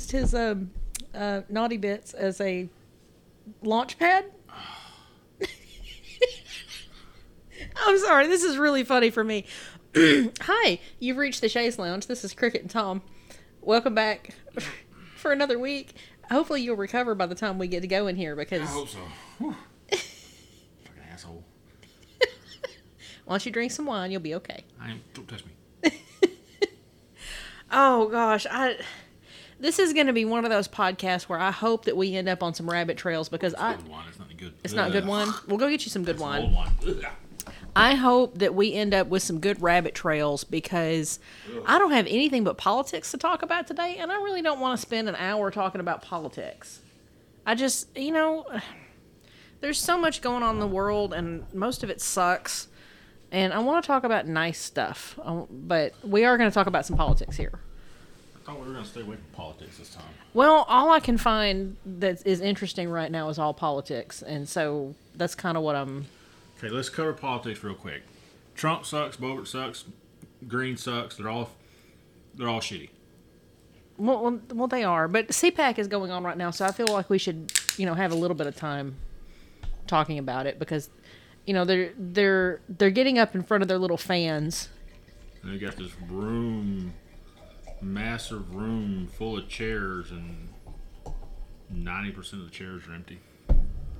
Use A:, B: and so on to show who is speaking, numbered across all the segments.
A: used his um, uh, naughty bits as a launch pad. I'm sorry, this is really funny for me. Hi, you've reached the Shays Lounge. This is Cricket and Tom. Welcome back for another week. Hopefully, you'll recover by the time we get to go in here because
B: I hope so. Whew. Fucking asshole.
A: once you drink some wine, you'll be okay.
B: I am. Don't touch me.
A: Oh gosh, I this is going to be one of those podcasts where I hope that we end up on some rabbit trails because I
B: Good wine. It's not good.
A: it's not good
B: Ugh.
A: wine. We'll go get you some good
B: It's
A: wine.
B: Wine.
A: I hope that we end up with some good rabbit trails because I don't have anything but politics to talk about today, and I really don't want to spend an hour talking about politics. I just, you know, there's so much going on in the world, and most of it sucks. And I want to talk about nice stuff, um, but we are going to talk about some politics here.
B: Thought we were gonna stay away from politics this time.
A: Well, all I can find that is interesting right now is all politics, and so that's kind of what I'm.
B: Okay, let's cover politics real quick. Trump sucks. Boebert sucks. Greene sucks. They're all. They're all shitty.
A: Well, well, well, they are, but CPAC is going on right now, so I feel like we should, you know, have a little bit of time talking about it because, you know, they're they're they're getting up in front of their little fans.
B: And they got this room, massive room full of chairs, and ninety percent of the chairs are empty.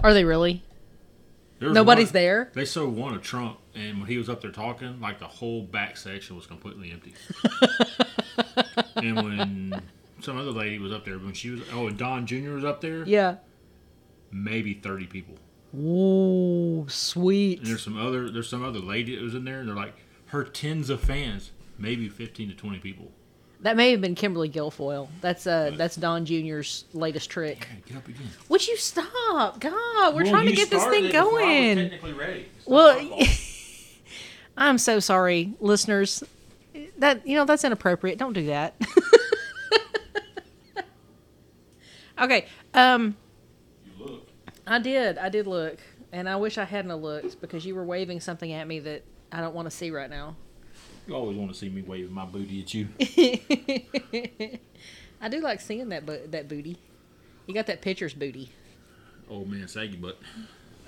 A: Are they really?
B: There
A: Nobody's
B: one-
A: there.
B: They one of Trump, and when he was up there talking, like the whole back section was completely empty. and when some other lady was up there, when she was, oh, and Don Jr. was up there,
A: Yeah.
B: maybe thirty people.
A: Ooh, sweet.
B: And there's some other, there's some other lady that was in there, and they're like, her tens of fans, maybe fifteen to twenty people.
A: That may have been Kimberly Guilfoyle. That's uh, that's Don Jr.'s latest trick.
B: Hey, get up again.
A: Would you stop? God, we're
B: Well,
A: trying to get this thing
B: it I was
A: going.
B: Technically ready.
A: Well. I'm so sorry, listeners. That you know that's inappropriate. Don't do that. okay. Um,
B: you.
A: I did. I did look, and I wish I hadn't looked because you were waving something at me that I don't want to see right now.
B: You always want to see me waving my booty at you.
A: I do like seeing that bo- that booty. You got that pitcher's booty.
B: Old man saggy butt.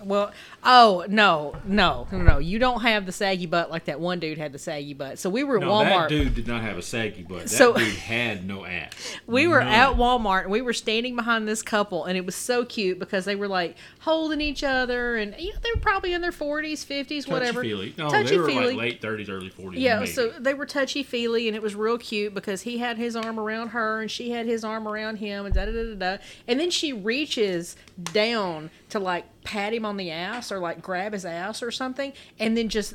A: Well, oh no, no, no, no! You don't have the saggy butt like that one dude had the saggy butt. So we were at
B: No,
A: Walmart.
B: that dude did not have a saggy butt. That
A: So-
B: dude had no ass.
A: We were
B: None.
A: at Walmart and we were standing behind this couple and it was so cute because they were like holding each other and you know they were probably in their 40s, 50s, whatever.
B: Touchy-feely. No, they were like late 30s, early 40s.
A: Yeah,
B: maybe.
A: so they were touchy feely and it was real cute because he had his arm around her and she had his arm around him and da da da da da. And then she reaches down to like pat him on the ass or like grab his ass or something and then just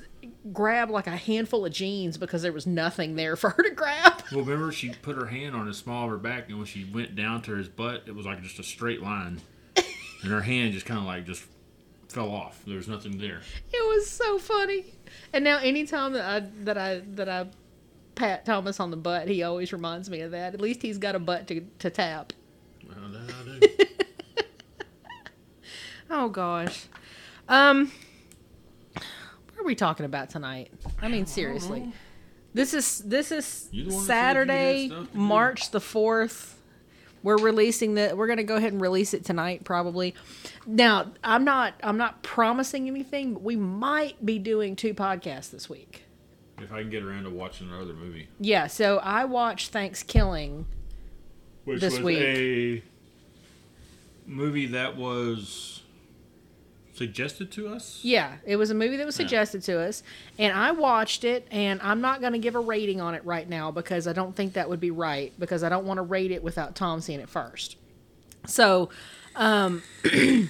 A: grab like a handful of jeans because there was nothing there for her to grab.
B: Well, remember she put her hand on his small of her back, and when she went down to his butt, it was like just a straight line, and her hand just kind of like just fell off. There was nothing there.
A: It was so funny. And now anytime that I that I that I pat Thomas on the butt, he always reminds me of that. At least he's got a butt to, to tap.
B: Well, that I do.
A: Oh gosh. Um what are we talking about tonight? I mean seriously. This is this is
B: You the one that said you
A: Saturday,
B: had stuff to do.
A: March the 4th. We're releasing the we're going to go ahead and release it tonight probably. Now, I'm not I'm not promising anything, but we might be doing two podcasts this week.
B: if I can get around to watching another movie,
A: Yeah, so I watched Thanksgiving
B: which
A: This
B: was
A: week.
B: a movie that was suggested to us.
A: Yeah, it was a movie that was
B: Yeah.
A: suggested to us, and I watched it. And I'm not going to give a rating on it right now because I don't think that would be right because I don't want to rate it without Tom seeing it first. So, um,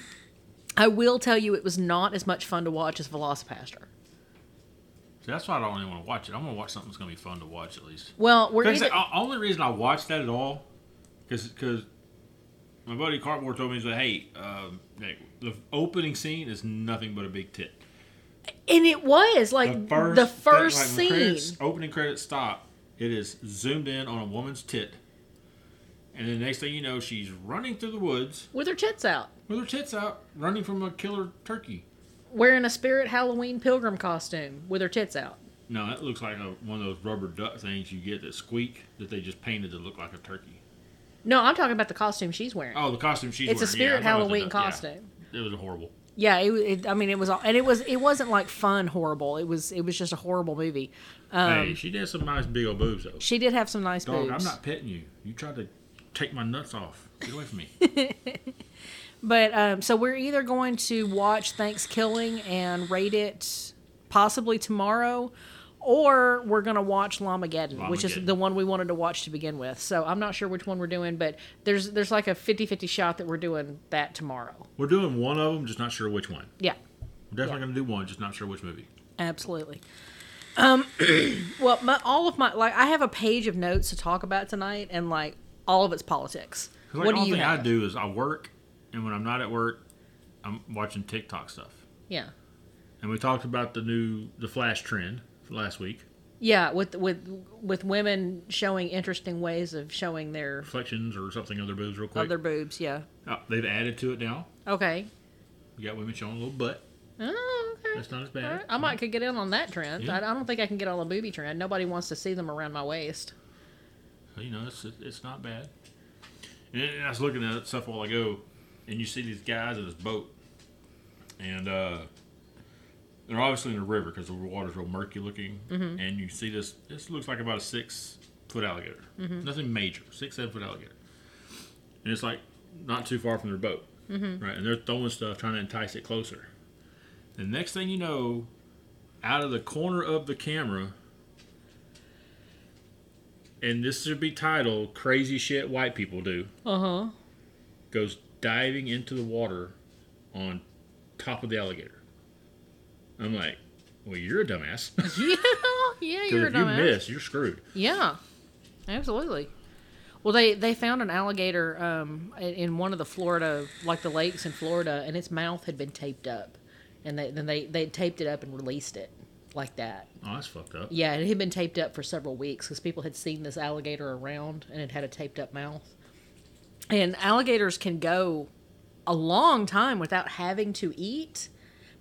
A: I will tell you it was not as much fun to watch as VelociPastor.
B: See, that's why I don't really want to watch it. I'm going to watch something that's going to be fun to watch at least.
A: Well, we're either,
B: the only reason I watched that at all, because because my buddy Cartmore told me, he said, "Hey, um, the opening scene is nothing but a big tit."
A: and it was like the first,
B: like,
A: scene.
B: credits- opening credits stop. It is zoomed in on a woman's tit, and then the next thing you know, she's running through the woods
A: with her tits out,
B: with her tits out, running from a killer turkey.
A: wearing a spirit Halloween pilgrim costume with her tits out.
B: No, that looks like a, one of those rubber duck things you get that squeak that they just painted to look like a turkey.
A: No, I'm talking about the costume she's wearing.
B: Oh, the costume she's wearing.
A: it's a spirit
B: yeah, I'm talking about
A: Halloween
B: the duck- yeah.
A: costume.
B: It was horrible.
A: Yeah, it, it, I mean, it was, all, and it was, it wasn't like fun horrible. It was, it was just a horrible movie. Um,
B: hey, she did some nice big old boobs though.
A: She did have some nice
B: Dog,
A: boobs.
B: I'm not petting you. You tried to take my nuts off. Get away from me.
A: But um, so we're either going to watch Thanksgiving and rate it possibly tomorrow, or we're going to watch Llamageddon, which is the one we wanted to watch to begin with. So I'm not sure which one we're doing, but there's there's like a 50-50 shot that we're doing that tomorrow.
B: We're doing one of them, just not sure which one.
A: Yeah.
B: We're definitely
A: Yeah.
B: going to do one, just not sure which movie.
A: Absolutely. Um, well, my, all of my like, I have a page of notes to talk about tonight, and like all of it's politics.
B: like,
A: what do you
B: thing
A: have?
B: I do is I work, and when I'm not at work, I'm watching TikTok stuff.
A: Yeah,
B: And we talked about the new the Flash trend last week.
A: yeah, with with with women showing interesting ways of showing their
B: Reflections or something of their boobs, real quick.
A: other boobs. Yeah.
B: Oh, they've added to it now.
A: Okay.
B: We got women showing a little butt.
A: Oh, okay.
B: That's not as bad.
A: Right. I might could get in on that trend.
B: Yeah.
A: I, I don't think I can get on the booby trend. Nobody wants to see them around my waist.
B: So, you know, it's it's not bad. And, and I was looking at stuff a while ago, and you see these guys in this boat, and uh, they're obviously in the river because the water's real murky looking, mm-hmm. and you see this. This looks like about a six foot alligator. Mm-hmm. Nothing major, six seven foot alligator, and it's like not too far from their boat, mm-hmm. right? And they're throwing stuff trying to entice it closer. The next thing you know, out of the corner of the camera and this should be titled "Crazy Shit White People Do."
A: Uh huh.
B: Goes diving into the water on top of the alligator. I'm like, well, you're a dumbass.
A: yeah, yeah, you're a
B: if you miss, you're screwed.
A: Yeah, absolutely. Well, they they found an alligator um, in- in one of the Florida, like the lakes in Florida, and its mouth had been taped up, and they, then they they taped it up and released it like that.
B: Oh, that's fucked up.
A: Yeah, it had been taped up for several weeks because people had seen this alligator around and it had a taped up mouth. And alligators can go a long time without having to eat,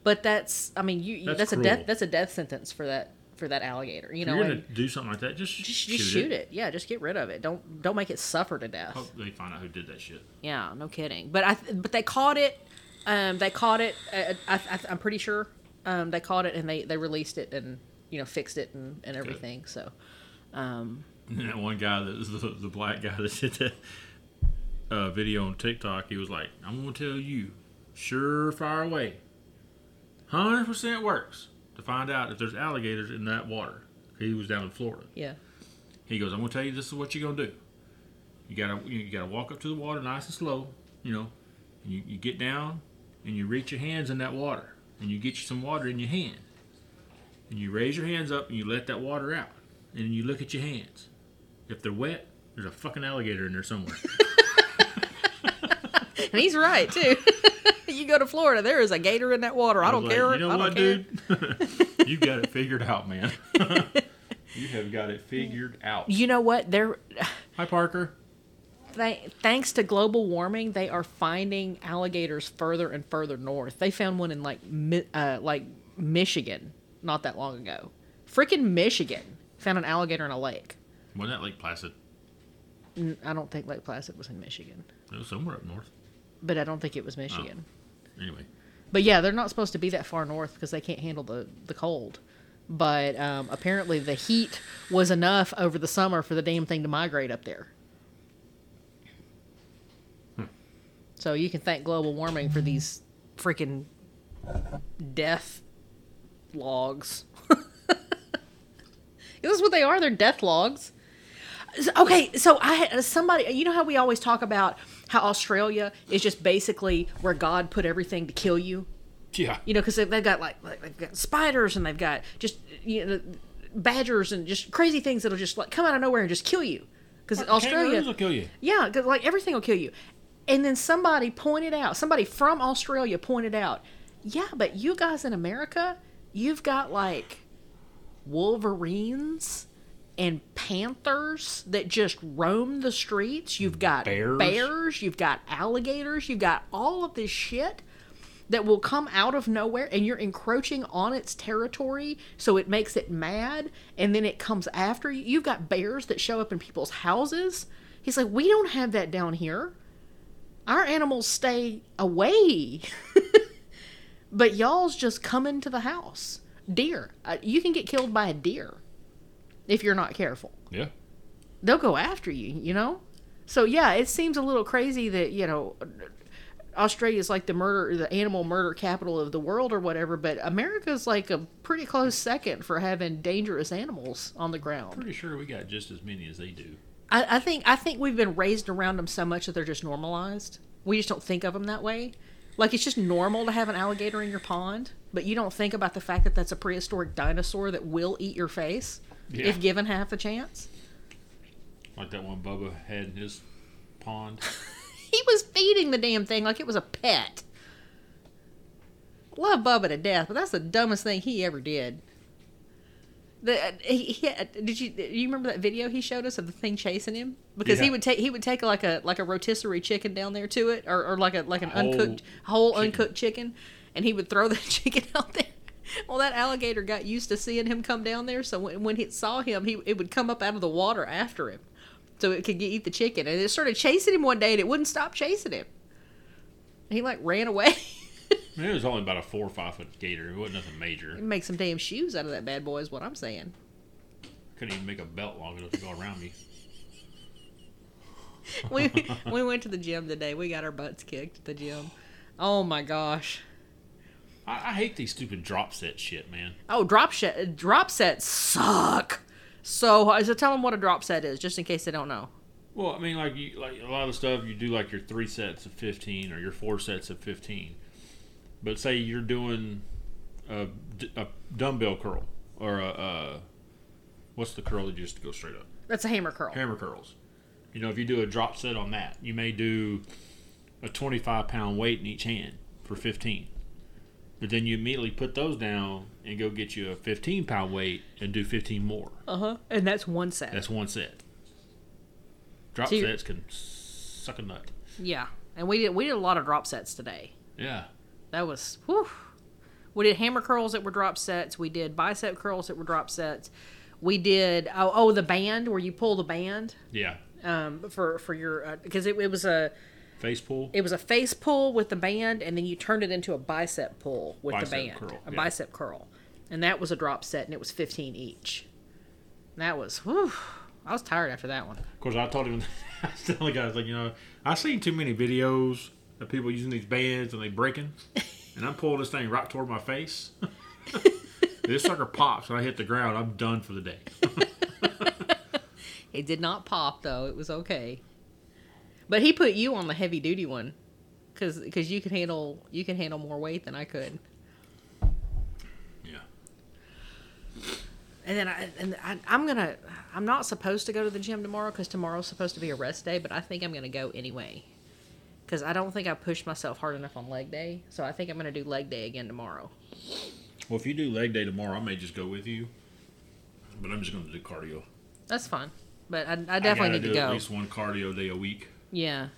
A: but that's I mean you that's,
B: that's
A: a death that's a death sentence for that for that alligator. You
B: if
A: know,
B: you're gonna do something like that. Just
A: just,
B: shoot,
A: just shoot it. it. Yeah, just get rid of it. Don't don't make it suffer to death.
B: Hope they find out who did that shit.
A: Yeah, no kidding. But I but they caught it. Um, they caught it. Uh, uh I, am pretty sure. Um, they caught it and they they released it and you know fixed it and and everything. Good. So. Um,
B: and that one guy that was the, the black guy that did that uh, video on TikTok, he was like, "I'm gonna tell you, sure fire away." 100% works to find out if there's alligators in that water. He was down in Florida.
A: Yeah.
B: He goes, I'm going to tell you this is what you're going to do. You got to you got to walk up to the water nice and slow, you know, and you, you get down and you reach your hands in that water and you get you some water in your hand. And you raise your hands up and you let that water out. And you look at your hands. If they're wet, there's a fucking alligator in there somewhere.
A: and he's right too. you go to Florida, there is a gator in that water. I,
B: was
A: don't
B: like,
A: care.
B: You know
A: I
B: what, dude? you got it figured out, man. you have got it figured out.
A: You know what? They're
B: Hi, Parker.
A: th- thanks to global warming, they are finding alligators further and further north. They found one in like uh, like Michigan not that long ago. Freaking Michigan found an alligator in a lake.
B: Wasn't that Lake Placid?
A: I don't think Lake Placid was in Michigan,
B: It was somewhere up north.
A: But I don't think it was Michigan.
B: Anyway.
A: But yeah, they're not supposed to be that far north because they can't handle the, the cold. But um, apparently, the heat was enough over the summer for the damn thing to migrate up there. So you can thank global warming for these freaking death logs. this is what they are. They're death logs. Okay, so I somebody. You know how we always talk about how Australia is just basically where God put everything to kill you.
B: Yeah.
A: You know, because they've got like, like they've got spiders and they've got just you know badgers and just crazy things that'll just like come out of nowhere and just kill you. Because Australia,
B: will kill you.
A: yeah, because like everything will kill you. And then somebody pointed out, somebody from Australia pointed out, yeah, but you guys in America, you've got like wolverines and panthers that just roam the streets. You've got
B: Bears.
A: bears, you've got alligators, you've got all of this shit. that will come out of nowhere and you're encroaching on its territory so it makes it mad and then it comes after you. You've got bears that show up in people's houses. He's like, "We don't have that down here. Our animals stay away." but y'all's just come into the house. Deer. Uh, you can get killed by a deer if you're not careful
B: Yeah.
A: they'll go after you, you know? So yeah, it seems a little crazy that, you know, Australia is like the murder the animal murder capital of the world or whatever, but America's like a pretty close second for having dangerous animals on the ground.
B: Pretty sure we got just as many as they do.
A: I, I think I think we've been raised around them so much that they're just normalized. We just don't think of them that way. Like it's just normal to have an alligator in your pond, but you don't think about the fact that that's a prehistoric dinosaur that will eat your face
B: Yeah.
A: if given half a chance.
B: Like that one Bubba had in his pond.
A: He was feeding the damn thing like it was a pet. Love Bubba to death, but that's the dumbest thing he ever did. The uh, he, he did you do you remember that video he showed us of the thing chasing him? Because he would take he would take like a like a rotisserie chicken down there to it, or, or like a like an
B: Whole
A: uncooked whole
B: chicken.
A: uncooked chicken, and he would throw the chicken out there. Well, that alligator got used to seeing him come down there, so when, when it saw him, he it would come up out of the water after him, so it could get, eat the chicken. And it started chasing him one day, and it wouldn't stop chasing him. He like ran away.
B: I mean, it was only about a four or five foot gator. It wasn't nothing major.
A: Make some damn shoes out of that bad boy is what I'm saying.
B: Couldn't even make a belt long enough to go around me.
A: We we went to the gym today. We got our butts kicked at the gym. Oh my gosh.
B: I, I hate these stupid drop set shit, man.
A: Oh, drop set drop sets suck. So, so tell them what a drop set is, just in case they don't know.
B: Well, I mean, like you, like a lot of stuff you do, like your three sets of fifteen or your four sets of fifteen. But say you're doing a dumbbell curl or a, uh what's the curl that you just go straight up?
A: That's a hammer curl.
B: Hammer curls. You know, if you do a drop set on that, you may do a 25 pound weight in each hand for 15. But then you immediately put those down and go get you a 15 pound weight and do 15 more.
A: Uh huh. And that's one set.
B: That's one set. Drop
A: So
B: sets can suck a nut.
A: yeah. And we did we did a lot of drop sets today.
B: Yeah.
A: That was whew. We did hammer curls that were drop sets. We did bicep curls that were drop sets. We did oh, oh the band where you pull the band
B: Yeah.
A: um, for for your because it, it was a
B: Face pull.
A: it was a face pull with the band and then you turned it into a bicep pull with
B: Bicep
A: the band
B: curl,
A: a
B: yeah.
A: bicep curl and that was a drop set and it was 15 each that was whew, i was tired after that one
B: Of course, I told him, I was telling the guys, like, you know, I've seen too many videos of people using these bands and they breaking, and I'm pulling this thing right toward my face. this sucker pops and I hit the ground. I'm done for the day.
A: it did not pop though it was okay but he put you on the heavy duty one because because you can handle you can handle more weight than i could
B: Yeah.
A: And then I and I, I'm gonna I'm not supposed to go to the gym tomorrow because tomorrow's supposed to be a rest day, but I think I'm gonna go anyway because I don't think I pushed myself hard enough on leg day, so I think I'm gonna do leg day again tomorrow.
B: Well, if you do leg day tomorrow, I may just go with you, but I'm just going to do cardio.
A: That's fine, but I, I
B: I
A: definitely
B: gotta
A: need to
B: do
A: go.
B: at least one cardio day a week.
A: Yeah.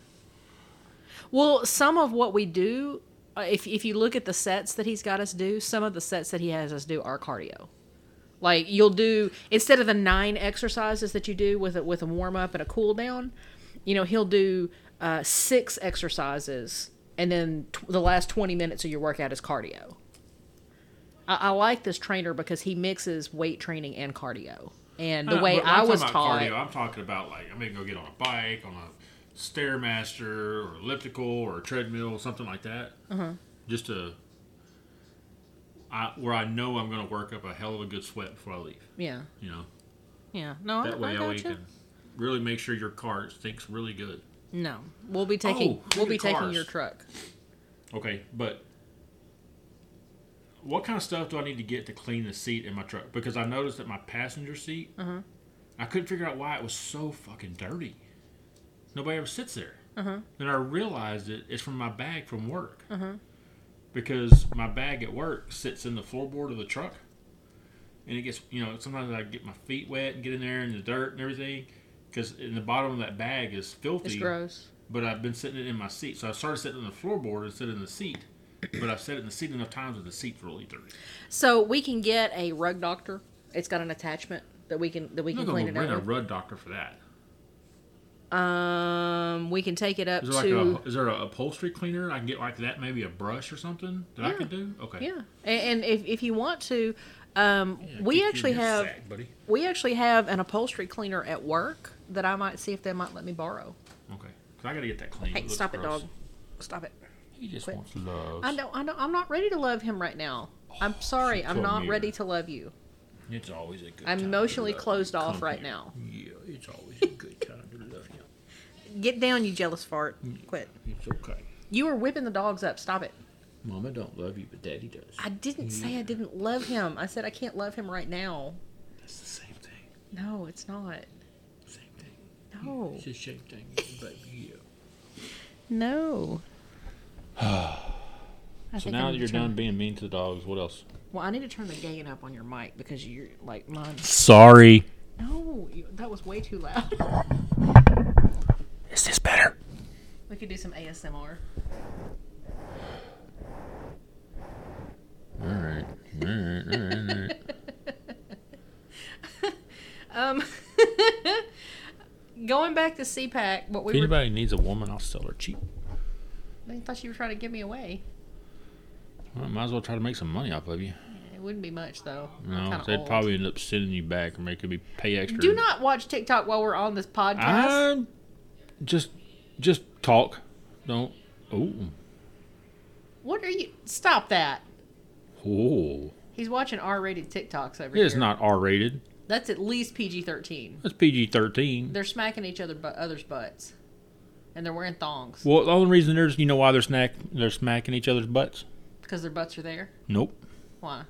A: Well, some of what we do, uh, if if you look at the sets that he's got us do, some of the sets that he has us do are cardio. Like you'll do instead of the nine exercises that you do with a, with a warm up and a cool down, you know he'll do uh, six exercises and then t- the last twenty minutes of your workout is cardio. I, I like this trainer because he mixes weight training and cardio. And the
B: Uh,
A: way I was
B: talking
A: taught,
B: cardio, I'm talking about like I'm gonna go get on a bike, on a stairmaster, or elliptical, or treadmill, something like that.
A: Uh-huh.
B: Just to, I, where I know I'm gonna work up a hell of a good sweat before I leave.
A: yeah,
B: You know,
A: yeah, no,
B: that
A: I,
B: way
A: I
B: that way you
A: gotcha.
B: can really make sure your car stinks really good.
A: No, we'll be taking
B: Oh,
A: we'll be
B: of
A: taking your truck.
B: Okay, but what kind of stuff do I need to get to clean the seat in my truck? Because I noticed that my passenger seat,
A: Uh-huh.
B: I couldn't figure out why it was so fucking dirty. Nobody ever sits there.
A: Uh-huh.
B: Then I realized it, it's from my bag from work.
A: Uh-huh.
B: Because my bag at work sits in the floorboard of the truck. And it gets, you know, sometimes I get my feet wet and get in there in the dirt and everything. Because in the bottom of that bag is filthy
A: It's gross.
B: but I've been sitting it in my seat. So I started sitting on the floorboard instead of in the seat. but I've sat in the seat enough times that the seat's really dirty.
A: So we can get a rug doctor. It's got an attachment that we can that we
B: I'm
A: can clean it
B: rent a rug doctor for that.
A: With. Um, we can take it up
B: Is there
A: to
B: like a is there a upholstery cleaner I can get like that? Maybe a brush or something that I
A: Yeah.
B: could do. Okay.
A: yeah, and, and if if you want to, um,
B: Yeah,
A: we actually have
B: sack, buddy.
A: we actually have an upholstery cleaner at work that I might see if they might let me borrow.
B: Okay, because I gotta get that clean.
A: Hey,
B: looks
A: stop it, dog. Stop it.
B: He just
A: Quit.
B: wants love.
A: I don't. I don't. I'm not ready to love him right now. I'm sorry. I'm not
B: here.
A: ready to love you.
B: It's always a good.
A: I'm
B: time to
A: emotionally
B: love
A: closed off right
B: here.
A: now.
B: Yeah, it's always a good time to love you.
A: Get down, you jealous fart. Mm, Quit.
B: It's okay.
A: You were whipping the dogs up. Stop it.
B: Mama don't love you, but Daddy does.
A: I didn't mm-hmm. say I didn't love him. I said I can't love him right now.
B: That's the same thing.
A: No, it's not.
B: Same thing.
A: No.
B: It's the same thing, but you.
A: No. I
B: So
A: think I
B: now that you're
A: turn-
B: done being mean to the dogs, what else?
A: Well, I need to turn the gain up on your mic because you're like mine.
B: Sorry.
A: No, you, that was way too loud.
B: Is this better?
A: We could do some ASMR.
B: All right. All right. All right. All right.
A: Um, going back to CPAC, what we
B: If
A: were.
B: anybody needs a woman, I'll sell her cheap.
A: I thought you were trying to give me away.
B: Well, I might as well try to make some money off of you.
A: It wouldn't be much though. I'm
B: No,
A: kinda
B: they'd
A: old.
B: probably end up sending you back or making me pay extra.
A: Do not watch TikTok while we're on this podcast.
B: I just just talk. Don't. Oh.
A: What are you? Stop that.
B: Oh.
A: He's watching R-rated TikToks over here.
B: not R rated.
A: That's at least PG-13.
B: That's PG thirteen.
A: They're smacking each other, but others' butts, and they're wearing thongs
B: Well, the only reason there's you know why they're snack they're smacking each other's butts.
A: because their butts are there.
B: Nope.
A: Why?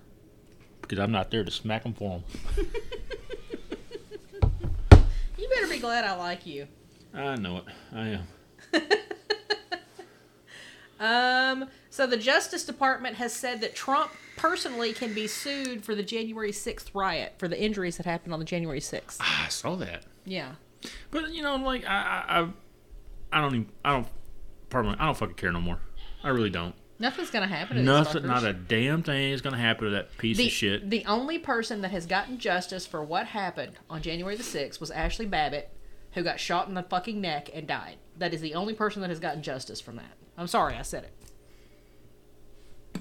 B: Because I'm not there to smack them for them.
A: You better be glad I like you.
B: I know it. I am.
A: Um, so the Justice Department has said that Trump personally can be sued for the January 6th riot for the injuries that happened on the January 6th.
B: I saw that.
A: Yeah.
B: But you know, like I, I, I, I don't even. I don't. Pardon me. I don't fucking care no more. I really don't.
A: Nothing's gonna happen to
B: Nothing. Not a damn thing is gonna happen to that piece
A: the,
B: of shit.
A: the only person that has gotten justice for what happened on January the 6th was Ashli Babbitt, who got shot in the fucking neck and died. That is the only person that has gotten justice from that. I'm sorry I said it.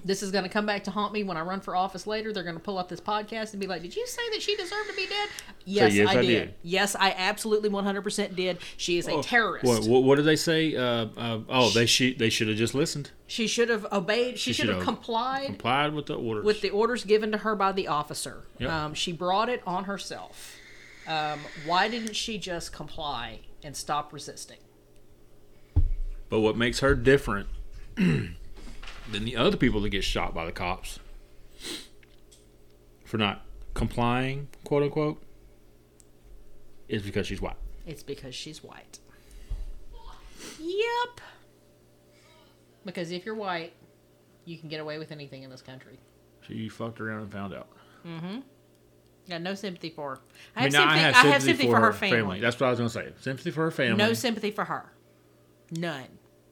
A: This is going to come back to haunt me when I run for office later. They're going to pull up this podcast and be like, Did you say that she deserved to be dead? Yes,
B: yes,
A: I,
B: I
A: did.
B: did.
A: Yes, I absolutely 100% did. She is a terrorist.
B: What, what, what did they say? Uh, uh, oh, they should they should have just listened,
A: She should have obeyed, she,
B: She
A: should have
B: should've
A: complied
B: complied with the orders.
A: with the orders given to her by the officer.
B: Yep.
A: Um, she brought it on herself. Um, why didn't she just comply and stop resisting?
B: but what makes her different than the other people that get shot by the cops for not complying, quote unquote, is because she's white.
A: It's because she's white. Yep. Because if you're white, you can get away with anything in this country.
B: She fucked around and found out.
A: Got no sympathy for her. I,
B: I mean,
A: have,
B: now
A: sympathy, I have sympathy for her family.
B: That's what I was gonna say. Sympathy for her family.
A: No sympathy for her. None.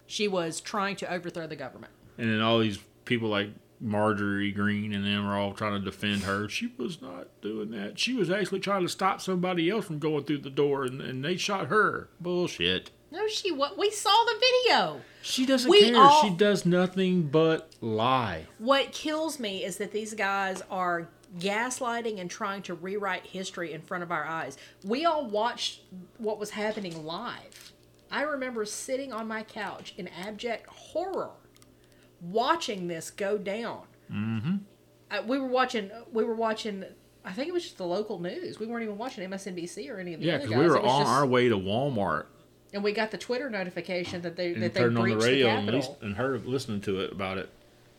A: She was trying to overthrow the government.
B: and then all these people like Marjorie Greene and them are all trying to defend her. She was not doing that. She was actually trying to stop somebody else from going through the door, and, and they shot her. Bullshit.
A: No, she what we saw the video.
B: She doesn't
A: We
B: care.
A: all-
B: She does nothing but lie.
A: What kills me is that these guys are gaslighting and trying to rewrite history in front of our eyes. We all watched what was happening live. I remember sitting on my couch in abject horror watching this go down. Mm-hmm. Uh, we were watching. We were watching. I think it was just the local news. We weren't even watching MSNBC or any of the
B: Yeah,
A: other
B: because
A: guys.
B: we were
A: It was
B: on
A: just-
B: our way to Walmart
A: and we got the Twitter notification that they
B: and
A: that they
B: turned on the
A: breached
B: radio
A: the
B: and,
A: Capitol.
B: and heard listening to it about it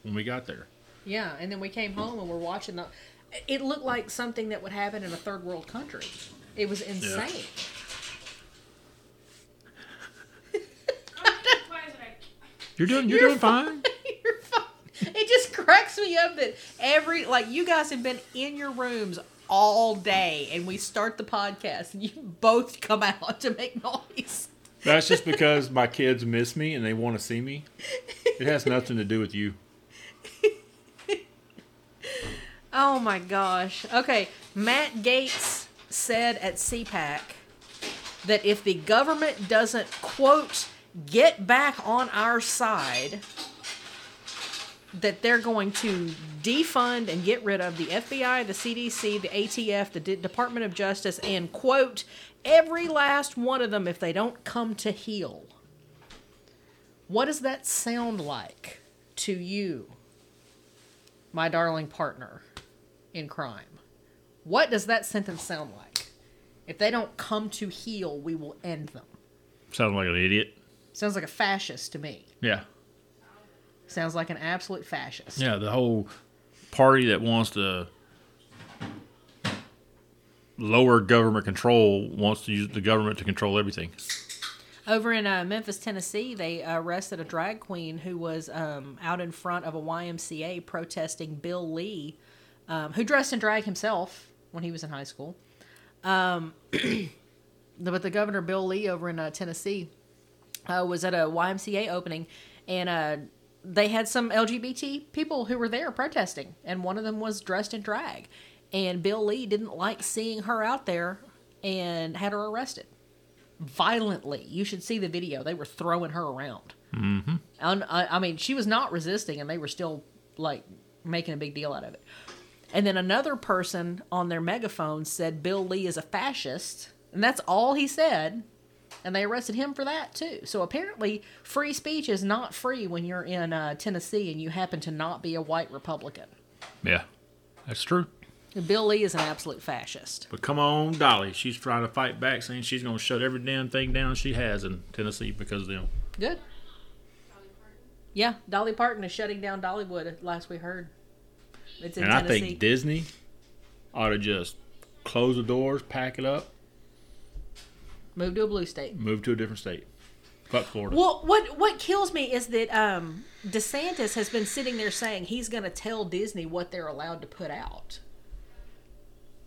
B: when we got there.
A: Yeah, and then we came home and we're watching the. It looked like something that would happen in a third world country. It was insane.
B: You're doing. You're,
A: You're
B: doing fine.
A: You're fine. It just cracks me up that every like you guys have been in your rooms all day, and we start the podcast, and you both come out to make noise.
B: That's just because my kids miss me and they want to see me. It has nothing to do with you.
A: Oh my gosh. Okay, Matt Gaetz said at CPAC that if the government doesn't, quote, get back on our side, that they're going to defund and get rid of the FBI, the CDC, the ATF, the D- Department of Justice, and, quote, every last one of them if they don't come to heel. What does that sound like to you, my darling partner in crime? What does that sentence sound like? If they don't come to heel, we will end them.
B: Sounds like an idiot.
A: Sounds like a fascist to me.
B: Yeah.
A: Sounds like an absolute fascist.
B: Yeah, the whole party that wants to lower government control wants to use the government to control everything.
A: Over in uh, Memphis, Tennessee, they arrested a drag queen who was um, out in front of a YMCA protesting Bill Lee, um, who dressed in drag himself when he was in high school. Um, but the governor, Bill Lee, over in uh, Tennessee, uh, was at a YMCA opening, and uh, they had some LGBT people who were there protesting, and one of them was dressed in drag. And Bill Lee didn't like seeing her out there and had her arrested violently. You should see the video. They were throwing her around. Mm-hmm. And, I, I mean, she was not resisting, and they were still like making a big deal out of it. And then another person on their megaphone said Bill Lee is a fascist, and that's all he said. And they arrested him for that too. So apparently, free speech is not free when you're in uh, Tennessee and you happen to not be a white Republican.
B: Yeah, that's true.
A: Bill Lee is an absolute fascist.
B: But come on, Dolly. She's trying to fight back, saying she's going to shut every damn thing down she has in Tennessee because of them.
A: Good. Yeah, Dolly Parton is shutting down Dollywood. Last we heard, it's in
B: and I think Disney ought to just close the doors, pack it up,
A: Move to a blue state.
B: move to a different state. Fuck Florida.
A: Well, what what kills me is that um, DeSantis has been sitting there saying he's going to tell Disney what they're allowed to put out.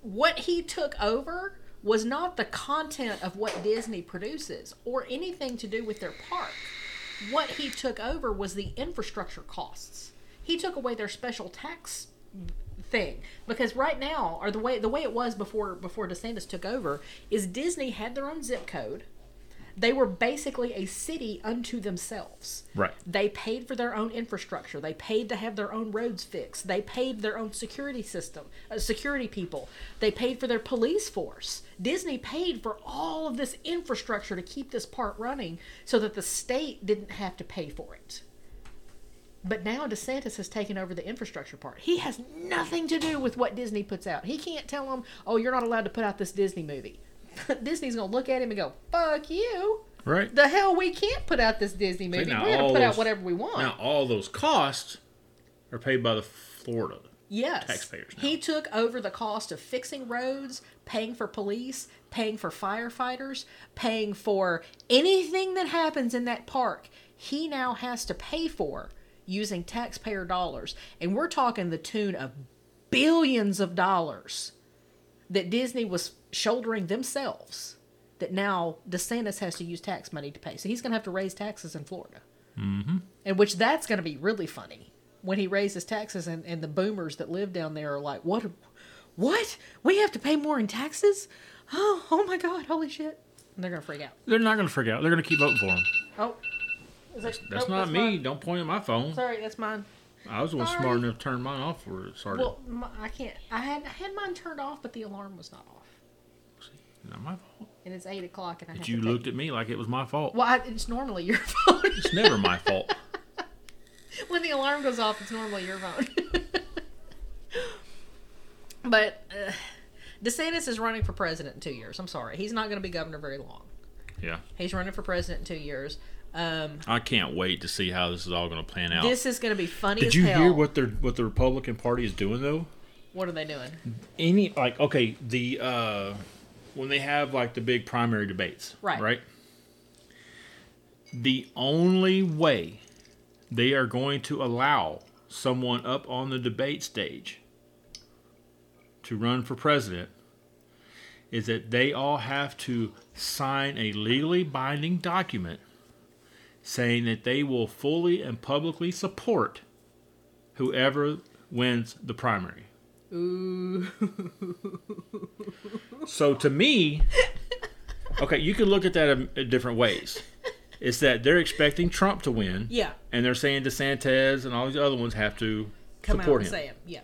A: What he took over was not the content of what Disney produces or anything to do with their park. What he took over was the infrastructure costs. He took away their special tax thing because right now or the way the way it was before before DeSantis took over is Disney had their own zip code. They were basically a city unto themselves.
B: Right.
A: They paid for their own infrastructure. They paid to have their own roads fixed. They paid their own security system, uh, security people. They paid for their police force. Disney paid for all of this infrastructure to keep this part running so that the state didn't have to pay for it. But now DeSantis has taken over the infrastructure part. He has nothing to do with what Disney puts out. He can't tell them, "Oh, you're not allowed to put out this Disney movie." Disney's gonna look at him and go, "Fuck you."
B: right.
A: The hell, we can't put out this Disney movie.
B: now
A: We're gonna
B: all
A: put out whatever we want.
B: Now all those costs are paid by the Florida.
A: yes,
B: taxpayers now.
A: he took over the cost of fixing roads, paying for police, paying for firefighters, paying for anything that happens in that park. He now has to pay for using taxpayer dollars, and we're talking the tune of billions of dollars that Disney was shouldering themselves. That now DeSantis has to use tax money to pay, so he's going to have to raise taxes in Florida. Mm-hmm. And which that's going to be really funny when he raises taxes, and, and the boomers that live down there are like, "What? What? We have to pay more in taxes? Oh, oh my God! Holy shit!" And they're going to freak out.
B: They're not going to freak out. They're going to keep voting for him.
A: Oh, is that,
B: That's
A: oh,
B: not me.
A: mine.
B: Don't point at my phone.
A: Sorry, that's mine.
B: I was the one smart enough to turn mine off for it started.
A: Well, my, I can't. I had I had mine turned off, but the alarm was not off, See,
B: not my fault.
A: and it's eight o'clock, and I
B: But you looked at me like it was my fault.
A: Well, I, it's normally your fault.
B: It's never my fault.
A: when the alarm goes off, it's normally your phone. but uh, DeSantis is running for president in two years. I'm sorry, he's not going to be governor very long.
B: Yeah.
A: He's running for president in two years. Um,
B: I can't wait to see how this is all going to plan out.
A: this is going to be funny
B: Did
A: as
B: you
A: hell.
B: hear what their what the Republican Party is doing though?
A: What are they doing?
B: Any like okay, the uh when they have like the big primary debates,
A: Right.
B: Right. The only way they are going to allow someone up on the debate stage to run for president is that they all have to sign a legally binding document saying that they will fully and publicly support whoever wins the primary.
A: Ooh.
B: So to me, okay, you can look at that in, in different ways. It's that they're expecting Trump to win,
A: Yeah.
B: and they're saying DeSantis and all these other ones have to
A: Come out
B: support
A: and
B: him.
A: say it. Yeah.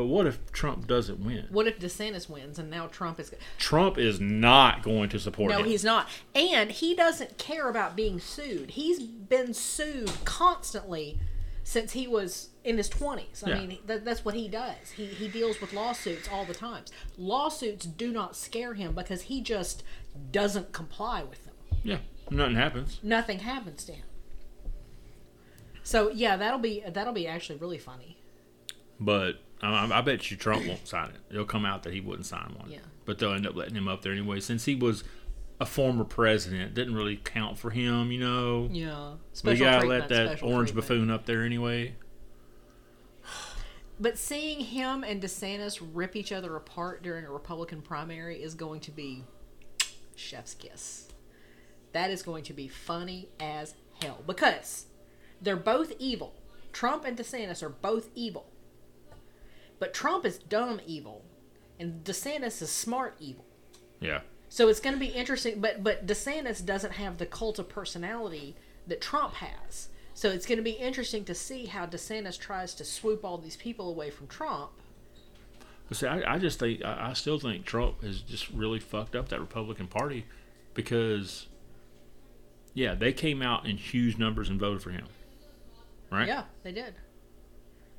B: But what if Trump doesn't win?
A: What if DeSantis wins and now Trump is?
B: Trump is not going to support him?
A: No,
B: him.
A: he's not. And he doesn't care about being sued. He's been sued constantly since he was in his 20s. I
B: Yeah.
A: mean, that, that's what he does. He, he deals with lawsuits all the times. Lawsuits do not scare him because he just doesn't comply with them.
B: yeah, nothing happens.
A: Nothing happens to him. So yeah, that'll be that'll be actually really funny.
B: But I, I bet you Trump won't sign it. It'll come out that he wouldn't sign one.
A: Yeah.
B: But they'll end up letting him up there anyway, since he was a former president. Didn't really count for him, you know.
A: Yeah,
B: We
A: special
B: gotta let that orange
A: treatment.
B: buffoon up there anyway.
A: But seeing him and DeSantis rip each other apart during a Republican primary is going to be chef's kiss. That is going to be funny as hell because they're both evil. Trump and DeSantis are both evil. But Trump is dumb evil and DeSantis is smart evil.
B: Yeah.
A: So it's going to be interesting, but but DeSantis doesn't have the cult of personality that Trump has. So it's going to be interesting to see how DeSantis tries to swoop all these people away from Trump.
B: See, I, I just think I, I still think Trump has just really fucked up that Republican Party because, yeah, they came out in huge numbers and voted for him. Right.
A: Yeah, they did.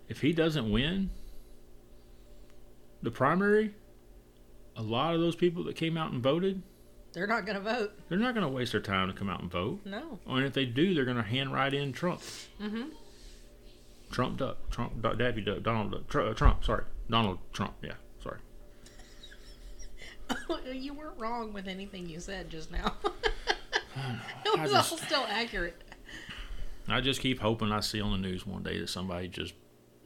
B: If he doesn't win the primary, a lot of those people that came out and voted,
A: They're not going to vote.
B: they're not going to waste their time to come out and vote.
A: No.
B: And if they do, they're going to hand right in Trump.
A: Mm-hmm.
B: Trump Duck. Trump Duck. Daffy Duck. Donald Duck. Tr- uh, Trump. Sorry. Donald Trump. Yeah. Sorry.
A: you weren't wrong with anything you said just now. It was
B: just-
A: all still accurate.
B: I just keep hoping I see on the news one day that somebody just.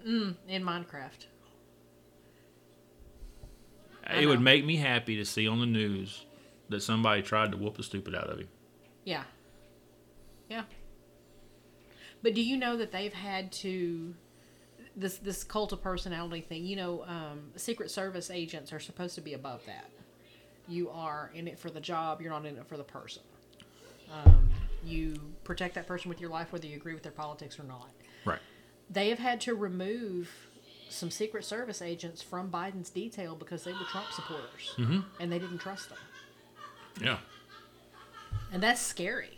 A: Mm, in Minecraft. I
B: it would make me happy to see on the news that somebody tried to whoop the stupid out of him.
A: Yeah. Yeah. But do you know that they've had to this this cult of personality thing? You know, um, Secret Service agents are supposed to be above that. You are in it for the job. You're not in it for the person. Um, you protect that person with your life, whether you agree with their politics or not.
B: Right.
A: They have had to remove some Secret Service agents from Biden's detail because they were Trump supporters
B: Mm-hmm.
A: and they didn't trust them.
B: Yeah.
A: and that's scary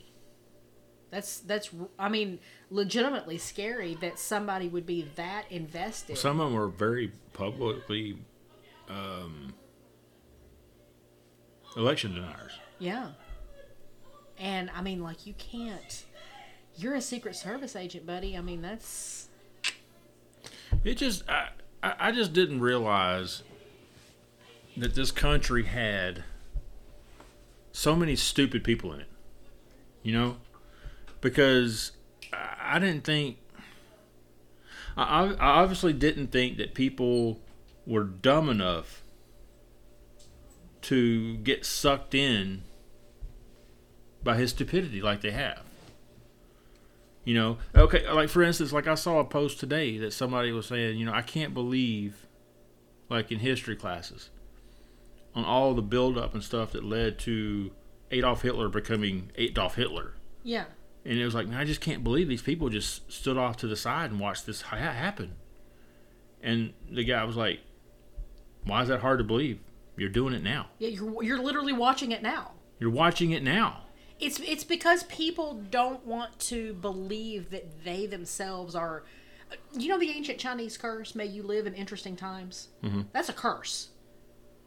A: that's that's i mean legitimately scary that somebody would be that invested
B: Some of them were very publicly um, election deniers.
A: yeah and i mean like you can't you're a secret service agent buddy i mean that's
B: It just, I, I just didn't realize that this country had so many stupid people in it. You know, because I, didn't think, I I obviously didn't think that people were dumb enough to get sucked in by his stupidity like they have. You know, okay, like for instance, like I saw a post today that somebody was saying, you know, I can't believe, like in history classes, on all the buildup and stuff that led to Adolf Hitler becoming Adolf Hitler.
A: yeah
B: And it was like, man, I just can't believe these people just stood off to the side and watched this ha- happen. And the guy was like, why is that hard to believe? You're doing it now.
A: yeah you're you're literally watching it now
B: You're watching it now.
A: It's it's because people don't want to believe that they themselves are you know the ancient chinese curse may you live in interesting times.
B: Mhm.
A: that's a curse.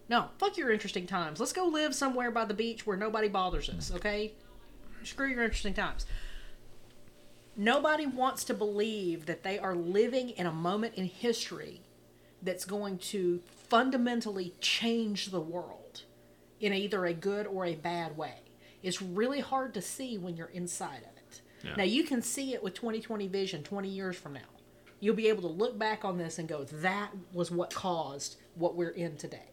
A: No fuck your interesting times. Let's go live somewhere by the beach where nobody bothers us okay? Screw your interesting times. Nobody wants to believe that they are living in a moment in history that's going to fundamentally change the world in either a good or a bad way. It's really hard to see when you're inside of it.
B: Yeah.
A: Now you can see it with 2020 vision 20 years from now. You'll be able to look back on this and go, that was what caused what we're in today.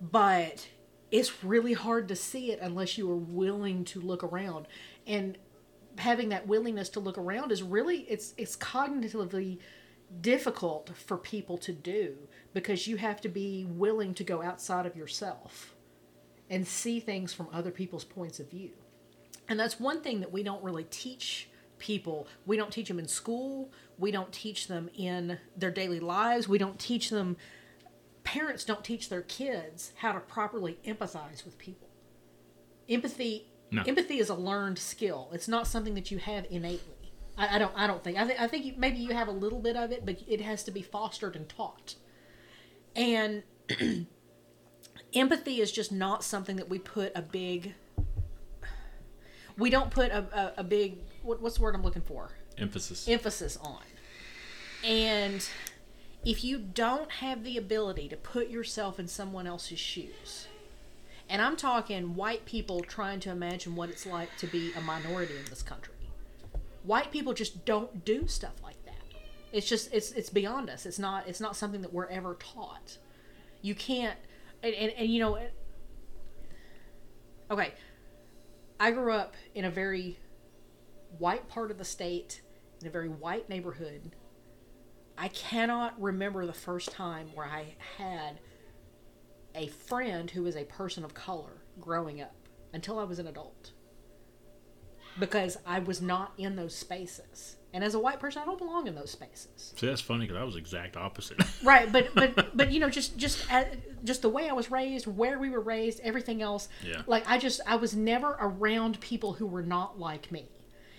A: But it's really hard to see it unless you are willing to look around. And having that willingness to look around is really it's it's cognitively difficult for people to do because you have to be willing to go outside of yourself and see things from other people's points of view. And that's one thing that we don't really teach people. We don't teach them in school. We don't teach them in their daily lives. We don't teach them, parents don't teach their kids how to properly empathize with people. Empathy.
B: No.
A: Empathy is a learned skill. It's not something that you have innately. I, I don't. I don't think. I, th- I think you, maybe you have a little bit of it, but it has to be fostered and taught. And empathy is just not something that we put a big we don't put a, a, a big what, what's the word i'm looking for?
B: Emphasis.
A: emphasis on. And if you don't have the ability to put yourself in someone else's shoes and i'm talking white people trying to imagine what it's like to be a minority in this country white people just don't do stuff like that. It's just it's it's beyond us. It's not it's not something that we're ever taught. You can't and, and, and you know okay. I grew up in a very white part of the state in a very white neighborhood. I cannot remember the first time where i had a friend who was a person of color growing up until i was an adult because i was not in those spaces and as a white person i don't belong in those spaces
B: See, that's funny because I was exact opposite.
A: right but but but you know just just uh, just the way i was raised where we were raised everything else
B: Yeah.
A: like i just i was never around people who were not like me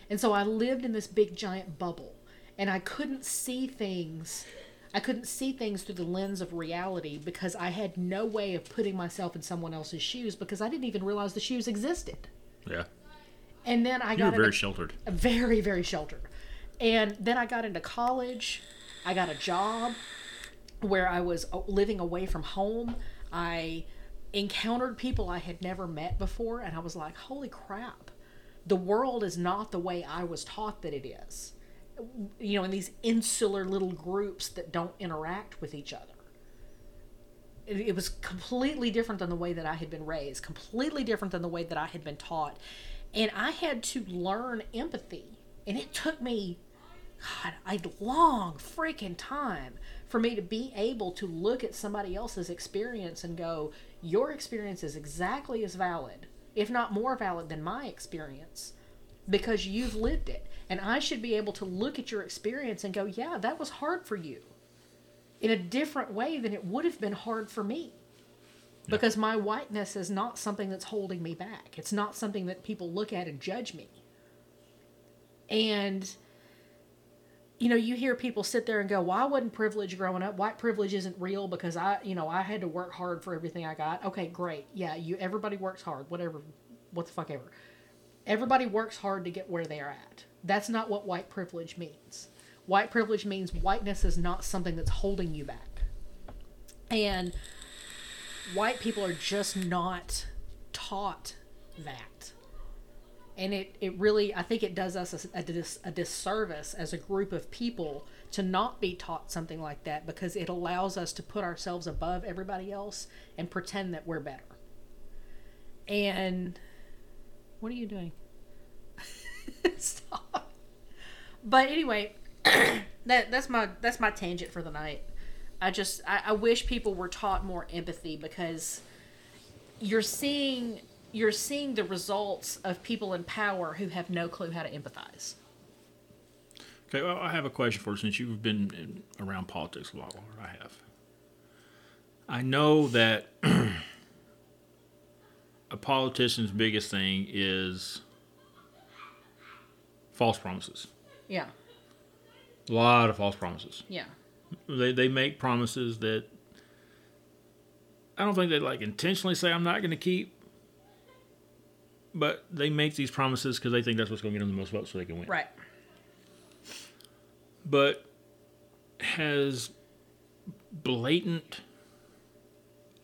A: and so i lived in this big giant bubble and i couldn't see things i couldn't see things through the lens of reality because i had no way of putting myself in someone else's shoes because i didn't even realize the shoes existed
B: yeah.
A: and then i
B: You
A: got
B: were very sheltered.
A: very very sheltered and then i got into college. I got a job where i was uh, living away from home. I encountered people i had never met before and i was like holy crap. The world is not the way i was taught that it is. You know in these insular little groups that don't interact with each other. It, it was completely different than the way that I had been raised, completely different than the way that I had been taught. And I had to learn empathy. And it took me, God, a long freaking time for me to be able to look at somebody else's experience and go, Your experience is exactly as valid, if not more valid than my experience, because you've lived it. And I should be able to look at your experience and go, Yeah, that was hard for you in a different way than it would have been hard for me. Because my whiteness is not something that's holding me back. It's not something that people look at and judge me. And, you know, you hear people sit there and go, well, wasn't privilege growing up. White privilege isn't real because I, you know, I had to work hard for everything I got. Okay, great. Yeah, you, everybody works hard, whatever, what the fuck ever. Everybody works hard to get where they're at. That's not what white privilege means. White privilege means whiteness is not something that's holding you back. And white people are just not taught that. And it, it really, I think it does us a, a, dis, a disservice as a group of people to not be taught something like that because it allows us to put ourselves above everybody else and pretend that we're better. And what are you doing? Stop. But anyway, that that's my that's my tangent for the night. I just I, I wish people were taught more empathy because you're seeing you're seeing the results of people in power who have no clue how to empathize.
B: Okay, well, I have a question for you since you've been in, around politics a lot longer I have. I know that a politician's biggest thing is false promises.
A: Yeah.
B: A lot of false promises.
A: Yeah.
B: They they make promises that I don't think they like intentionally say I'm not going to keep, but they make these promises because they think that's what's going to get them the most votes so they can win.
A: Right.
B: But has blatant,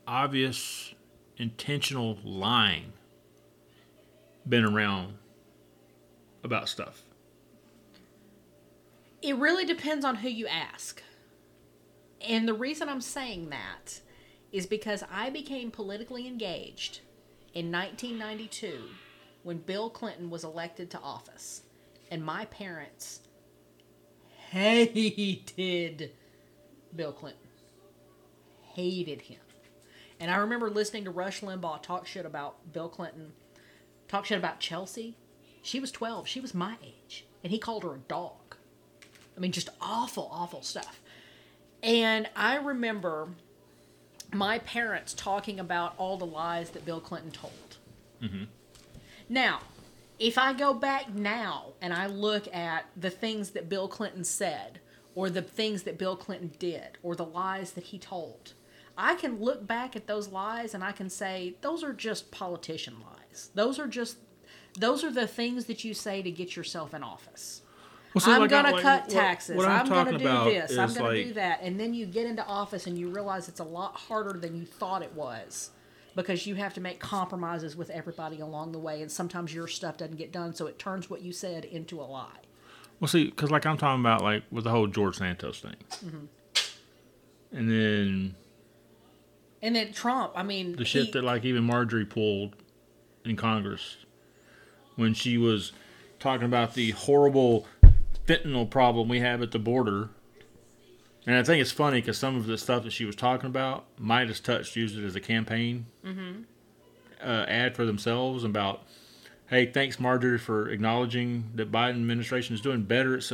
B: obvious, intentional lying been around about stuff?
A: It really depends on who you ask. And the reason I'm saying that is because I became politically engaged in 1992 when Bill Clinton was elected to office. and my parents hated Bill Clinton. Hated him. And I remember listening to Rush Limbaugh talk shit about Bill Clinton, talk shit about Chelsea. She was 12. She was my age. And he called her a dog. I mean, just awful, awful stuff. And I remember my parents talking about all the lies that Bill Clinton told. Mm-hmm. Now, if I go back now and I look at the things that Bill Clinton said, or the things that Bill Clinton did, or the lies that he told, I can look back at those lies and I can say, those are just politician lies. Those are just, those are the things that you say to get yourself in office.
B: Well, see,
A: I'm
B: like,
A: gonna
B: like,
A: cut
B: what-
A: taxes.
B: what
A: I'm, gonna do this. I'm gonna
B: like,
A: do that. And then you get into office and you realize it's a lot harder than you thought it was because you have to make compromises with everybody along the way, and sometimes your stuff doesn't get done, so it turns what you said into a lie.
B: Well, see, because like I'm talking about, like with the whole George Santos thing,
A: Mm-hmm.
B: and then
A: And then Trump, I mean,
B: the shit
A: he-
B: that like even Marjorie pulled in Congress when she was talking about the horrible fentanyl problem we have at the border. And I think it's funny because some of the stuff that she was talking about, might MeidasTouch used it as a campaign uh, ad for themselves about, hey, thanks Marjorie for acknowledging that Biden administration is doing better at,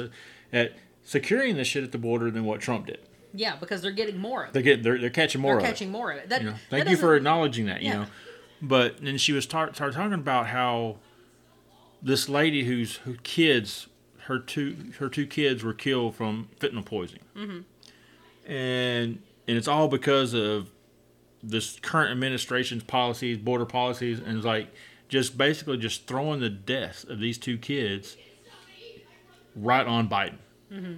B: at securing this shit at the border than what Trump did.
A: yeah, because they're getting more of it.
B: They're getting they're, they're catching more
A: They're
B: of it.
A: catching more of it. That,
B: You know, thank you for acknowledging that. You
A: Yeah.
B: know, but then she was tar- started talking about how this lady whose who kids her two her two kids were killed from fentanyl poisoning, mm-hmm. and and it's all because of this current administration's policies, border policies, and it's like just basically just throwing the deaths of these two kids right on Biden. Mm-hmm.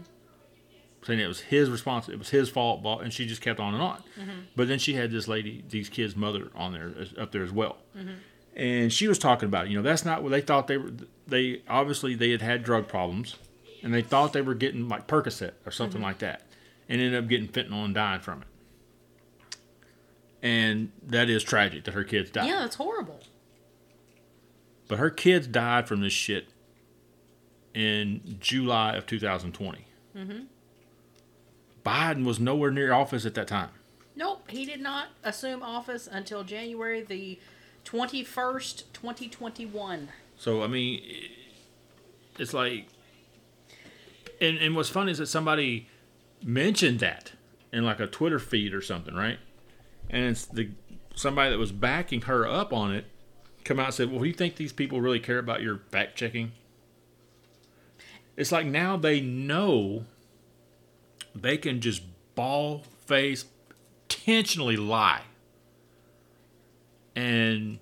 B: Saying it was his response, it was his fault, and she just kept on and on. Mm-hmm. But then she had this lady, these kids' mother, on there up there as well, mm-hmm. and she was talking about, it. you know, that's not what they thought they were. They obviously they had had drug problems, and they thought they were getting like Percocet or something like that, and ended up getting fentanyl and dying from it. And that is tragic that her kids died.
A: Yeah, that's horrible.
B: But her kids died from this shit in July of 2020. Mm-hmm. Biden was nowhere near office at that time.
A: Nope, he did not assume office until January the 21st, 2021.
B: So, I mean, it's like. And, and what's funny is that somebody mentioned that in like a Twitter feed or something, right? And it's the somebody that was backing her up on it come out and said, Well, do you think these people really care about your fact checking? It's like now they know they can just ball face intentionally lie. And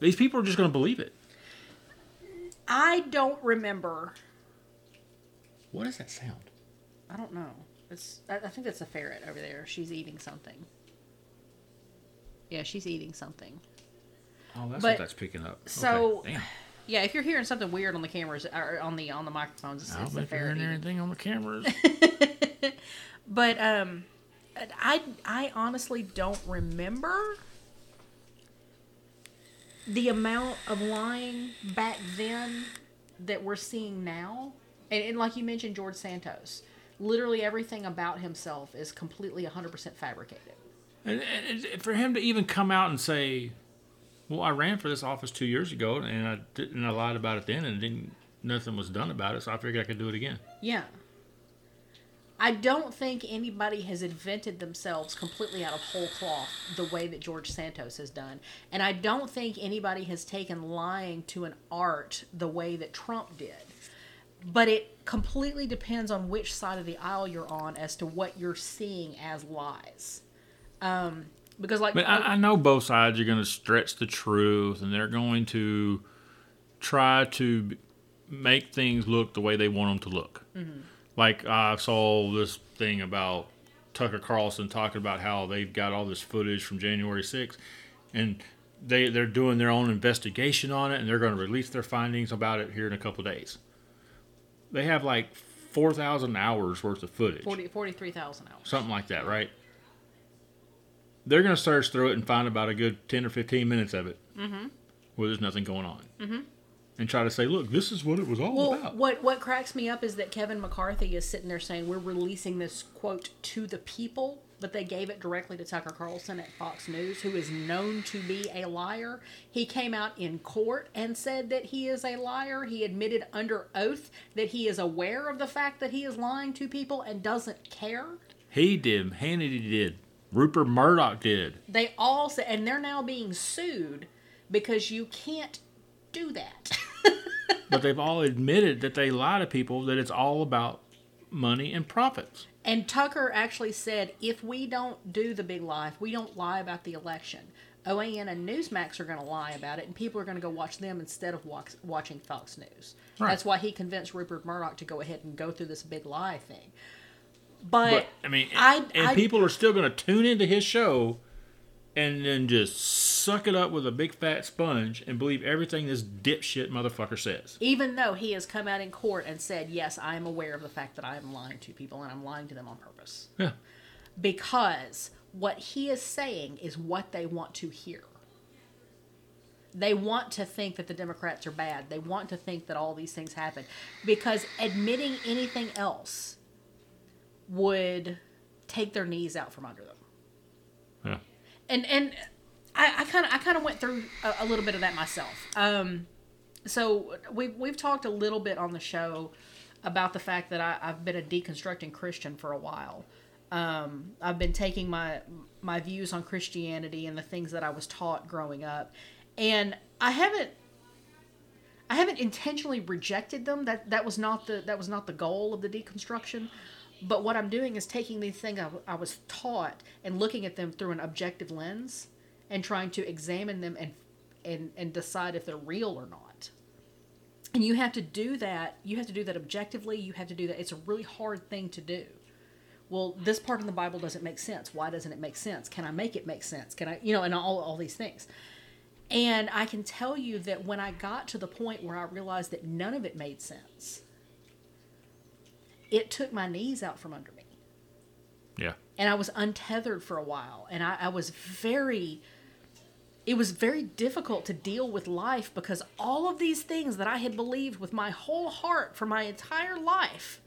B: these people are just going to believe it.
A: I don't remember.
B: What does that sound?
A: I don't know. It's. I, I think that's a ferret over there. She's eating something. Yeah, she's eating something.
B: Oh, that's
A: But-
B: what that's picking up.
A: so-
B: okay. damn.
A: Yeah, if you're hearing something weird on the cameras or on the on the microphones, it's,
B: I
A: it's
B: don't
A: the
B: you're
A: ferret.
B: hearing anything on the cameras.
A: But um, I I honestly don't remember the amount of lying back then that we're seeing now. And, and like you mentioned, George Santos, literally everything about himself is completely 100% fabricated.
B: and, and and for him to even come out and say, "Well, I ran for this office two years ago, and I didn't. I lied about it then, and didn't. Nothing was done about it, so I figured I could do it again."
A: Yeah. I don't think anybody has invented themselves completely out of whole cloth the way that George Santos has done. And I don't think anybody has taken lying to an art the way that Trump did. But it completely depends on which side of the aisle you're on as to what you're seeing as lies. Um, because, like,
B: But I, I know both sides are going to stretch the truth, and they're going to try to make things look the way they want them to look. Like I saw this thing about Tucker Carlson talking about how they've got all this footage from January 6th, and they they're doing their own investigation on it, and they're going to release their findings about it here in a couple days. They have like four thousand hours worth of footage
A: 40, 43,000 hours.
B: something like that, right? They're going to search through it and find about a good 10 or 15 minutes of it mm-hmm. where there's nothing going on. Mm-hmm. And try to say, look, this is what it was all
A: Well,
B: about.
A: what what cracks me up is that Kevin McCarthy is sitting there saying we're releasing this quote to the people, but they gave it directly to Tucker Carlson at Fox News, who is known to be a liar. He came out in court and said that he is a liar. He admitted under oath that he is aware of the fact that he is lying to people and doesn't care.
B: He did. Hannity did. Rupert Murdoch did.
A: They all said, and they're now being sued because you can't do that.
B: But they've all admitted that they lie to people that it's all about money and profits.
A: And Tucker actually said, if we don't do the big lie, if we don't lie about the election, OAN and Newsmax are going to lie about it, and people are going to go watch them instead of watch, watching Fox News.
B: Right.
A: That's why he convinced Rupert Murdoch to go ahead and go through this big lie thing. But,
B: But I mean,
A: I-
B: and
A: I-
B: people are still going to tune into his show and then just suck it up with a big fat sponge and believe everything this dipshit motherfucker says.
A: even though he has come out in court and said, yes, I am aware of the fact that I am lying to people and I'm lying to them on purpose.
B: Yeah.
A: because what he is saying is what they want to hear. They want to think that the Democrats are bad. They want to think that all these things happen because admitting anything else would take their knees out from under them. And and I kind of I kind of went through a, a little bit of that myself. Um, so we've we've talked a little bit on the show about the fact that I, I've been a deconstructing Christian for a while. Um, I've been taking my my views on Christianity and the things that I was taught growing up, and I haven't I haven't intentionally rejected them. That that was not the that was not the goal of the deconstruction. But what I'm doing is taking these things I, I was taught and looking at them through an objective lens and trying to examine them and and and decide if they're real or not. And you have to do that. You have to do that objectively. You have to do that. It's a really hard thing to do. Well, this part in the Bible doesn't make sense. Why doesn't it make sense? Can I make it make sense? Can I, you know, and all all these things. And I can tell you that when I got to the point where I realized that none of it made sense, it took my knees out from under me
B: Yeah.
A: and I was untethered for a while, and I, I was very. It was very difficult to deal with life because all of these things that I had believed with my whole heart for my entire life,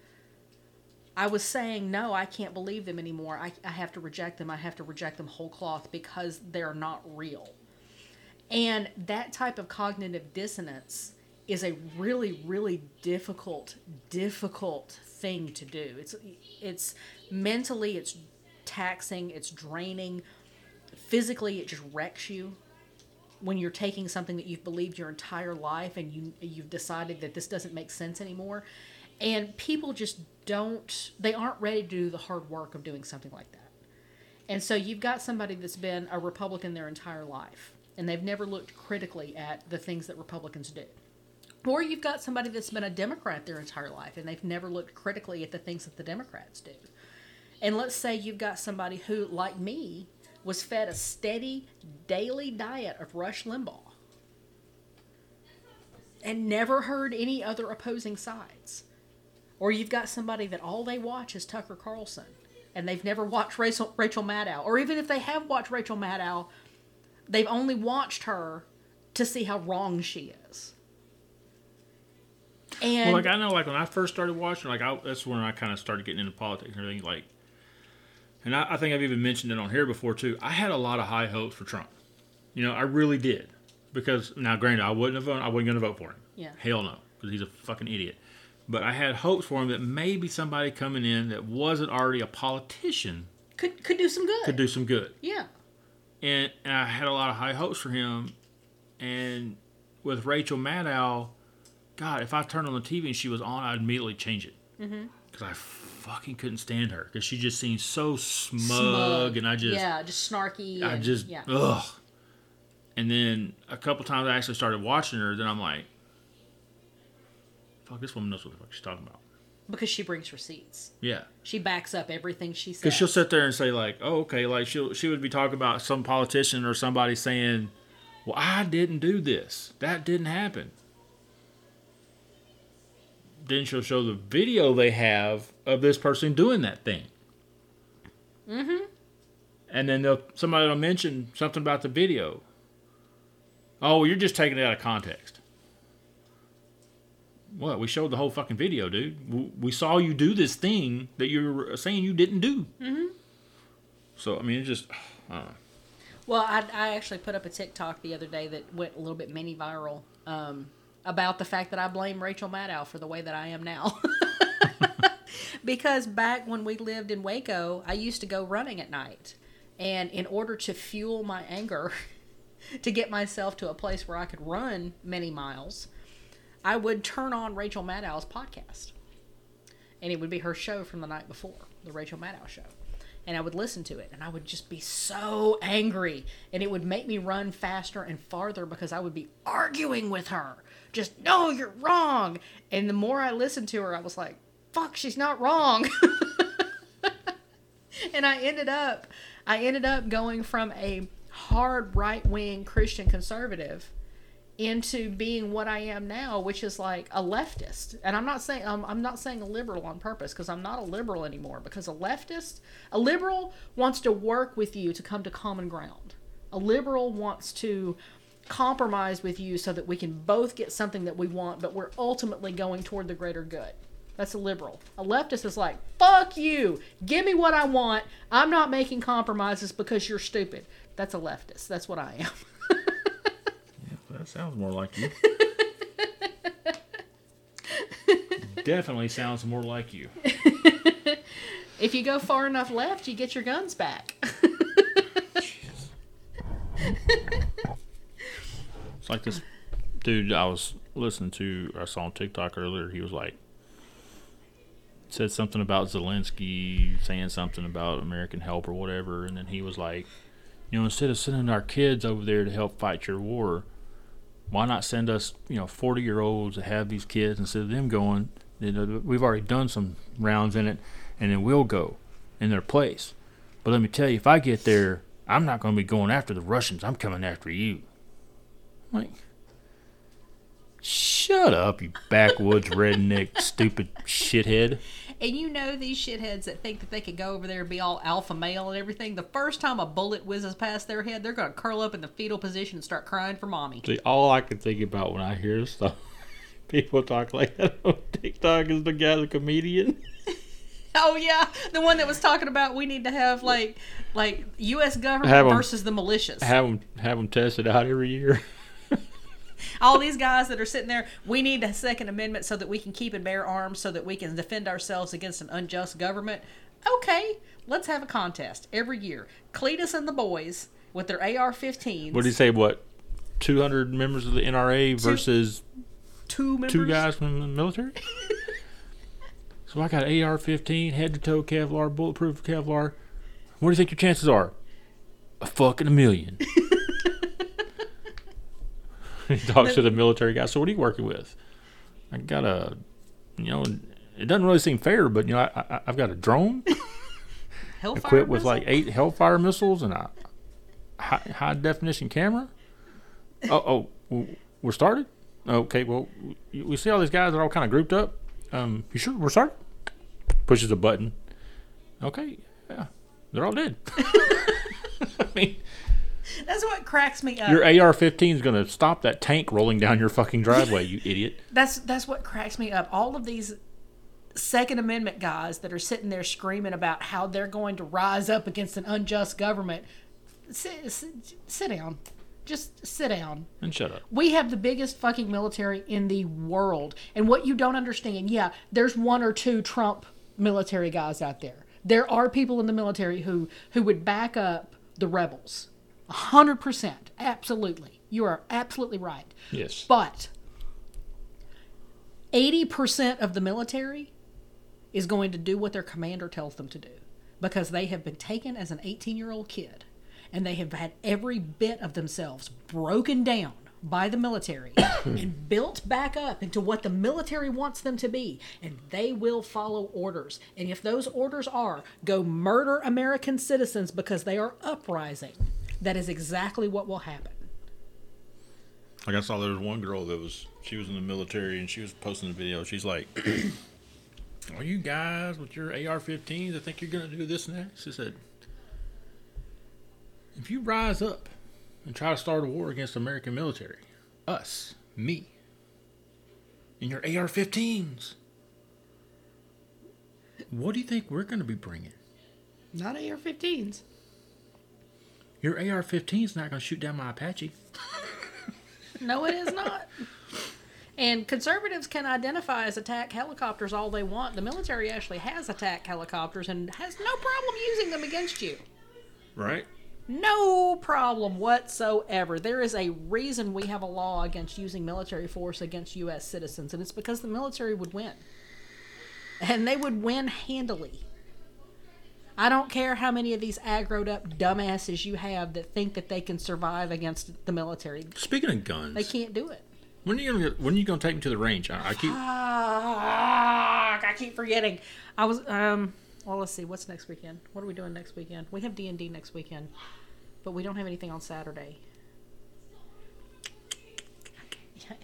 A: I was saying, no, I can't believe them anymore. I, I have to reject them. I have to reject them whole cloth because they're not real. And that type of cognitive dissonance is a really, really difficult, difficult thing to do. It's it's mentally it's taxing, it's draining. Physically it just wrecks you when you're taking something that you've believed your entire life and you you've decided that this doesn't make sense anymore. And people just don't they aren't ready to do the hard work of doing something like that. And so you've got somebody that's been a Republican their entire life, and they've never looked critically at the things that Republicans do. Or you've got somebody that's been a Democrat their entire life, and they've never looked critically at the things that the Democrats do. And let's say you've got somebody who, like me, was fed a steady daily diet of Rush Limbaugh and never heard any other opposing sides. Or you've got somebody that all they watch is Tucker Carlson and they've never watched Rachel, Rachel Maddow. Or even if they have watched Rachel Maddow, they've only watched her to see how wrong she is. And
B: Well, like I know, like when I first started watching, like I, that's when I kind of started getting into politics and everything. Like, and I, I think I've even mentioned it on here before too. I had a lot of high hopes for Trump. You know, I really did. Because now, granted, I wouldn't have voted. I wasn't going to vote for him.
A: Yeah.
B: Hell no, because he's a fucking idiot. But I had hopes for him that maybe somebody coming in that wasn't already a politician
A: could could do some good.
B: could do some good.
A: yeah.
B: and, and I had a lot of high hopes for him. And with Rachel Maddow, God, if I turned on the TV and she was on, I'd immediately change it mm-hmm. because I fucking couldn't stand her because she just seemed so smug, and I just,
A: yeah, just snarky.
B: I
A: and-
B: just,
A: yeah.
B: ugh. And then a couple times I actually started watching her. Then I'm like, fuck, this woman knows what the fuck she's talking about.
A: because she brings receipts.
B: Yeah.
A: She backs up everything she says.
B: Because she'll sit there and say like, "Oh, okay," like she she would be talking about some politician or somebody saying, "Well, I didn't do this. That didn't happen." Then she'll show the video they have of this person doing that thing. Mm-hmm. And then they'll somebody will mention something about the video. Oh, you're just taking it out of context. What? We showed the whole fucking video, dude. We, saw you do this thing that you're saying you didn't do. Mm-hmm. So I mean, it just. I don't know.
A: Well, I, I actually put up a TikTok the other day that went a little bit mini viral um, about the fact that I blame Rachel Maddow for the way that I am now. because back when we lived in Waco, I used to go running at night. And in order to fuel my anger, to get myself to a place where I could run many miles, I would turn on Rachel Maddow's podcast. And it would be her show from the night before, the Rachel Maddow show. And I would listen to it and I would just be so angry. And it would make me run faster and farther because I would be arguing with her. Just, no, you're wrong. And the more I listened to her, I was like, fuck, she's not wrong. and I ended up, I ended up going from a hard right wing Christian conservative into being what I am now, which is like a leftist. And I'm not saying I'm, I'm not saying a liberal on purpose because I'm not a liberal anymore. Because a leftist, a liberal wants to work with you to come to common ground. A liberal wants to compromise with you so that we can both get something that we want, but we're ultimately going toward the greater good. That's a liberal. A leftist is like, fuck you. Give me what I want. I'm not making compromises because you're stupid. That's a leftist. That's what I am.
B: Yeah, that sounds more like you. Definitely sounds more like you.
A: if you go far enough left, you get your guns back.
B: It's like this dude I was listening to, I saw on TikTok earlier. He was like, said something about Zelensky saying something about American help or whatever, and then he was like, you know, instead of sending our kids over there to help fight your war, why not send us, you know, forty year olds that have these kids instead of them going? We've already done some rounds in it, and then we'll go in their place. But let me tell you, if I get there, I'm not going to be going after the Russians. I'm coming after you. I'm like, shut up, you backwoods redneck, stupid shithead.
A: And you know these shitheads that think that they can go over there and be all alpha male and everything. The first time a bullet whizzes past their head, they're going to curl up in the fetal position and start crying for mommy.
B: See, all I can think about when I hear stuff, people talk like that on TikTok is the guy, the comedian.
A: Oh yeah, the one that was talking about we need to have like like U.S. government
B: Have 'em-
A: versus the militias.
B: Have them have them tested out every year.
A: All these guys that are sitting there, we need a Second Amendment so that we can keep and bear arms so that we can defend ourselves against an unjust government. Okay, let's have a contest every year. Cletus and the boys with their AR-15s.
B: What do you say? What, 200 members of the NRA versus
A: two members?
B: two guys from the military? so I got AR 15, head to toe Kevlar, bulletproof Kevlar. What do you think your chances are? A fucking a million. he talks to the military guy. So what are you working with? I got a, you know, it doesn't really seem fair, but you know, I, I, I've got a drone
A: Hellfire
B: equipped with
A: missile?
B: like eight Hellfire missiles and a high, high definition camera. Oh, oh, we're started. Okay, well, we we see all these guys are all kind of grouped up. Um, you sure we're started? Pushes a button. Okay, yeah, they're all dead. I mean,
A: That's what cracks me up.
B: your AR-15 is gonna stop that tank rolling down your fucking driveway, you idiot.
A: That's that's what cracks me up. All of these Second Amendment guys that are sitting there screaming about how they're going to rise up against an unjust government. Sit, sit, sit down. Just sit down.
B: And shut up.
A: We have the biggest fucking military in the world. And what you don't understand, yeah, there's one or two Trump military guys out there. There are people in the military who who would back up the rebels. A hundred percent. Absolutely. You are absolutely right.
B: Yes.
A: But 80% of the military is going to do what their commander tells them to do because they have been taken as an 18 year old kid and they have had every bit of themselves broken down by the military and built back up into what the military wants them to be and they will follow orders and if those orders are go murder american citizens because they are uprising that is exactly what will happen
B: Like I saw there was one girl that was she was in the military and she was posting a video. She's like, "Are you guys with your AR-15s? I think you're gonna do this next." She said, "If you rise up and try to start a war against the American military, us, me, and your AR-15s. What do you think we're going to be bringing?
A: Not AR-15s.
B: Your AR-15 is not going to shoot down my Apache.
A: No, it is not. And conservatives can identify as attack helicopters all they want. The military actually has attack helicopters and has no problem using them against you.
B: Right?
A: No problem whatsoever. There is a reason we have a law against using military force against U.S. citizens, and it's because the military would win. And they would win handily. I don't care how many of these aggroed up dumbasses you have that think that they can survive against the military.
B: Speaking of guns,
A: They can't do it.
B: when are you gonna when are you gonna take me to the range? I, I keep
A: Ah, I keep forgetting. I was um. Well, let's see. What's next weekend? What are we doing next weekend? We have D and D next weekend, but we don't have anything on Saturday.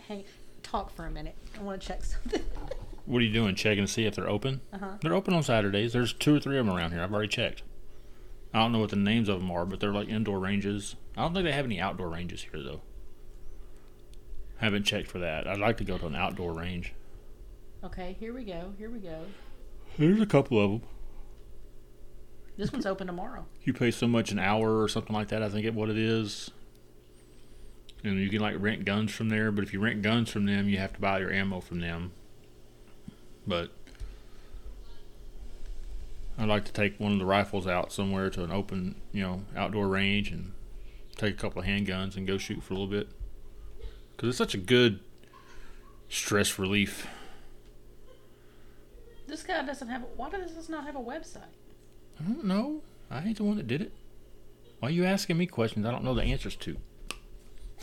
A: Hey, talk for a minute. I want to check something.
B: What are you doing? Checking to see if they're open?
A: Uh-huh.
B: They're open on Saturdays. There's two or three of them around here. I've already checked. I don't know what the names of them are, but they're like indoor ranges. I don't think they have any outdoor ranges here though. Haven't checked for that. I'd like to go to an outdoor range.
A: okay, here we go. Here we go.
B: There's a couple of them.
A: This one's open tomorrow.
B: You pay so much an hour or something like that. I think it what it is. And you can like rent guns from there, but if you rent guns from them, you have to buy your ammo from them. But I'd like to take one of the rifles out somewhere to an open, you know, outdoor range and take a couple of handguns and go shoot for a little bit. Because it's such a good stress relief.
A: This guy doesn't have. Why does this not have a website?
B: I don't know. I ain't the one that did it. Why are you asking me questions I don't know the answers to?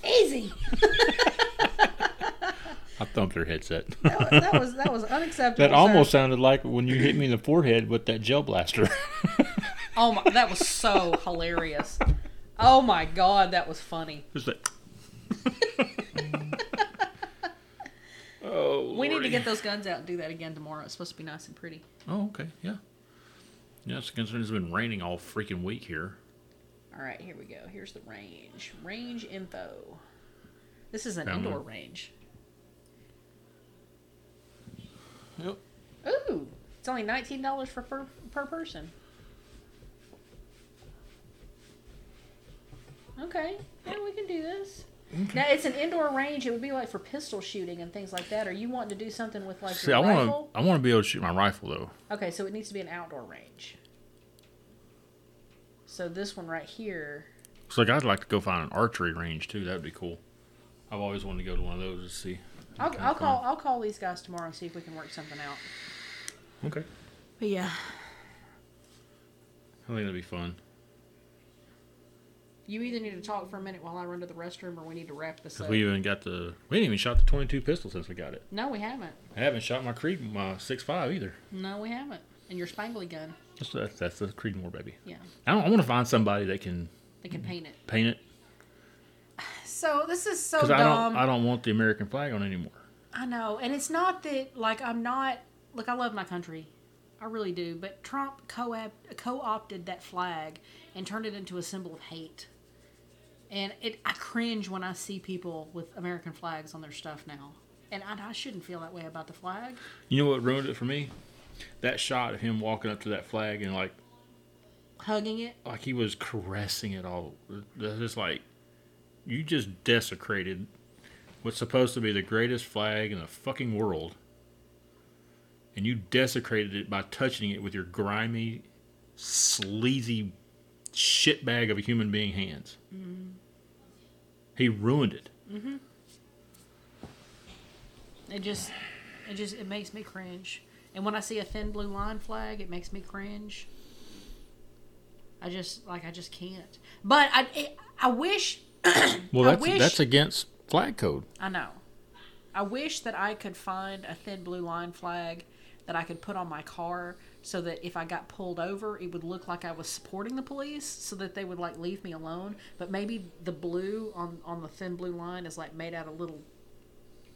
A: Easy.
B: I thumped her headset.
A: that, was, that was that was unacceptable.
B: That
A: sir.
B: almost sounded like when you hit me in the forehead with that gel blaster.
A: Oh my! That was so hilarious. Oh my god, that was funny.
B: Just that. oh,
A: We need to get those guns out and do that again tomorrow. It's supposed to be nice and pretty.
B: Oh, okay, yeah. Yeah, it's considering it's been raining all freaking week here.
A: All right, here we go. Here's the range. Range info. This is an
B: Found
A: indoor
B: one.
A: range.
B: Yep.
A: Ooh, it's only nineteen dollars for per, per person. Okay, yeah, we can do this. Now it's an indoor range. It would be like for pistol shooting and things like that. Are you wanting to do something with like
B: See, I want to. I want to be able to shoot my rifle though.
A: Okay, so it needs to be an outdoor range. So this one right here.
B: So, like, I'd like to go find an archery range too. That'd be cool. I've always wanted to go to one of those to see.
A: I'll,
B: Okay,
A: I'll call. I'll call these guys tomorrow and see if we can work something out.
B: Okay.
A: But yeah,
B: I think that'd be fun.
A: you either need to talk for a minute while I run to the restroom, or we need to wrap this
B: Cause
A: up.
B: we even got the. We didn't even shot the 22 pistol since we got it.
A: No, we haven't.
B: I haven't shot my Creed, my six five either.
A: No, we haven't. And your spangly gun.
B: That's that's, that's the Creedmoor baby.
A: Yeah,
B: I, don't, I want to find somebody that can
A: they can paint it.
B: paint it
A: So this is so dumb.
B: I don't. I don't want the American flag on anymore.
A: I know, and it's not that like I'm not. Look, I love my country, I really do. But Trump co co-opted that flag and turned it into a symbol of hate, and it I cringe when I see people with American flags on their stuff now, and I, I shouldn't feel that way about the flag.
B: You know what ruined it for me? That shot of him walking up to that flag and like
A: Hugging it,
B: like he was caressing it all. That's just like you just desecrated what's supposed to be the greatest flag in the fucking world. And you desecrated it by touching it with your grimy, sleazy shitbag of a human being hands. Mm-hmm. He ruined it. Mm-hmm.
A: it just, it just, it makes me cringe. And when I see a thin blue line flag, it makes me cringe. I just like I just can't. But I, it, I wish.
B: Well, that's
A: wish-
B: that's against flag code.
A: I know. I wish that I could find a thin blue line flag that I could put on my car so that if I got pulled over, it would look like I was supporting the police so that they would like leave me alone. But maybe the blue on on the thin blue line is like made out of little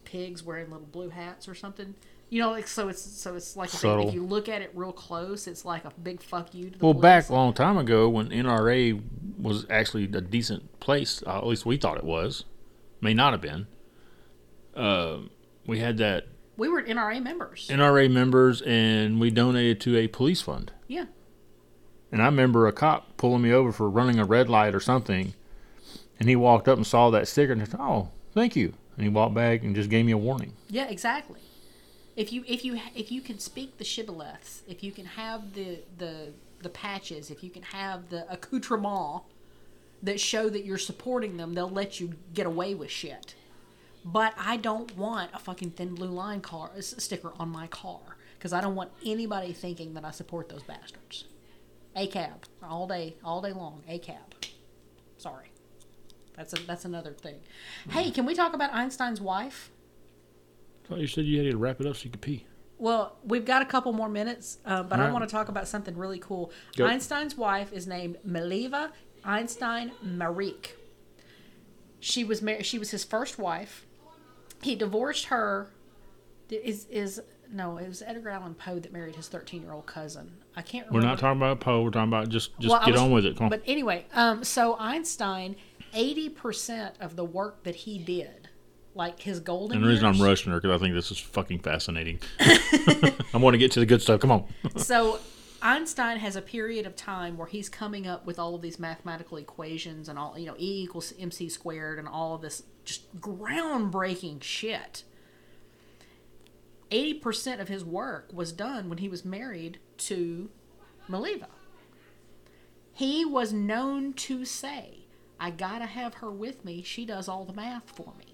A: pigs wearing little blue hats or something. You know, like so it's so it's like if, if you look at it real close, it's like a big fuck you to the
B: Well,
A: police.
B: back a long time ago when NRA was actually a decent place, uh, at least we thought it was, may not have been. Uh, we had that
A: We were NRA members.
B: NRA members, and we donated to a police fund.
A: yeah.
B: And I remember a cop pulling me over for running a red light or something, and he walked up and saw that sticker and said, "Oh, thank you." And he walked back and just gave me a warning.
A: Yeah, exactly. If you if you if you can speak the shibboleths, if you can have the the the patches, if you can have the accoutrement that show that you're supporting them, they'll let you get away with shit. But I don't want a fucking thin blue line car sticker on my car because I don't want anybody thinking that I support those bastards. A cab all day, all day long. A cab. Sorry, that's a, that's another thing. Hey, can we talk about Einstein's wife?
B: I thought you said you had to wrap it up so you could pee.
A: Well, we've got a couple more minutes, uh, but I want to talk about something really cool.
B: Go.
A: Einstein's wife is named Mileva Einstein Marić. She was married. She was his first wife. He divorced her. Is is no? It was Edgar Allan Poe that married his thirteen-year-old cousin. I can't. Remember.
B: We're not talking about Poe. We're talking about just just
A: Well,
B: get
A: was-
B: on with it. Come on.
A: But anyway, um, so Einstein, eighty percent of the work that he did, like his golden.
B: and the reason I'm rushing her because I think this is fucking fascinating. I want to get to the good stuff. Come on.
A: So Einstein has a period of time where he's coming up with all of these mathematical equations and all, you know, E equals mc squared and all of this just groundbreaking shit. 80% of his work was done when he was married to Mileva. He was known to say, I gotta have her with me. She does all the math for me.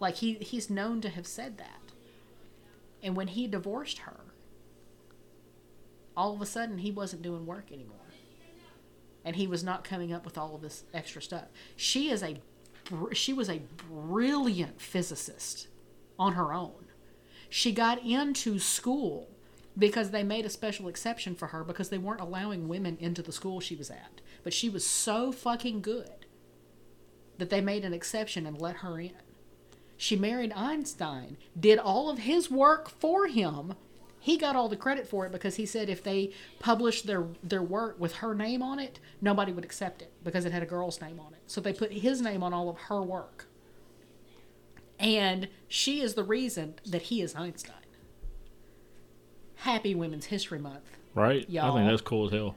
A: Like he, he's known to have said that. And when he divorced her, all of a sudden he wasn't doing work anymore. And he was not coming up with all of this extra stuff. She is a she was a brilliant physicist on her own. She got into school because they made a special exception for her because they weren't allowing women into the school she was at. But she was so fucking good that they made an exception and let her in. She married Einstein, did all of his work for him. He got all the credit for it because he said if they published their their work with her name on it, nobody would accept it because it had a girl's name on it. So they put his name on all of her work. And she is the reason that he is Einstein. Happy Women's History Month.
B: Right? I
A: Y'all.
B: I think that's cool as hell.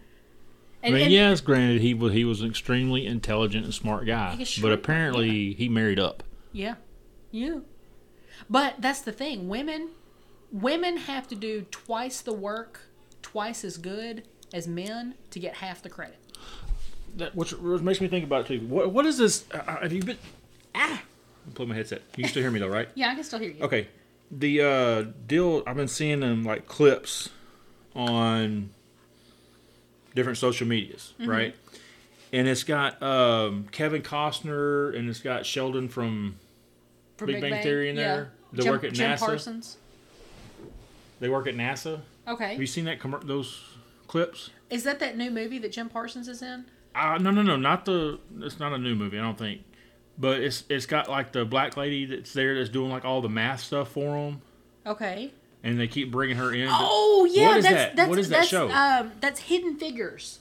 A: And,
B: I mean,
A: and-
B: yes, granted, he was he was an extremely intelligent and smart guy, but apparently he married up.
A: Yeah. Yeah. But that's the thing. Women women have to do twice the work, twice as good as men to get half the credit.
B: That which which makes me think about it too. What what is this? Uh, have you been? Ah, I'm putting my headset. You can still hear me though, right?
A: Yeah, I can still hear you.
B: Okay. The uh, deal I've been seeing them like clips on different social medias,
A: Mm-hmm.
B: right? And it's got um, Kevin Costner and it's got Sheldon from
A: For
B: Big Bang Theory in there? They
A: Jim,
B: work at
A: Jim
B: NASA?
A: Parsons.
B: they work at NASA. Have
A: Okay.
B: you seen that commer those clips?
A: Is that that new movie that Jim Parsons is in?
B: Uh, no, no, no, not the. It's not a new movie, I don't think. But it's it's got like the black lady that's there that's doing like all the math stuff for them,
A: Okay.
B: and they keep bringing her in.
A: Oh yeah,
B: What is
A: that's
B: that?
A: that's
B: What is that
A: that's,
B: show?
A: Um, that's Hidden Figures.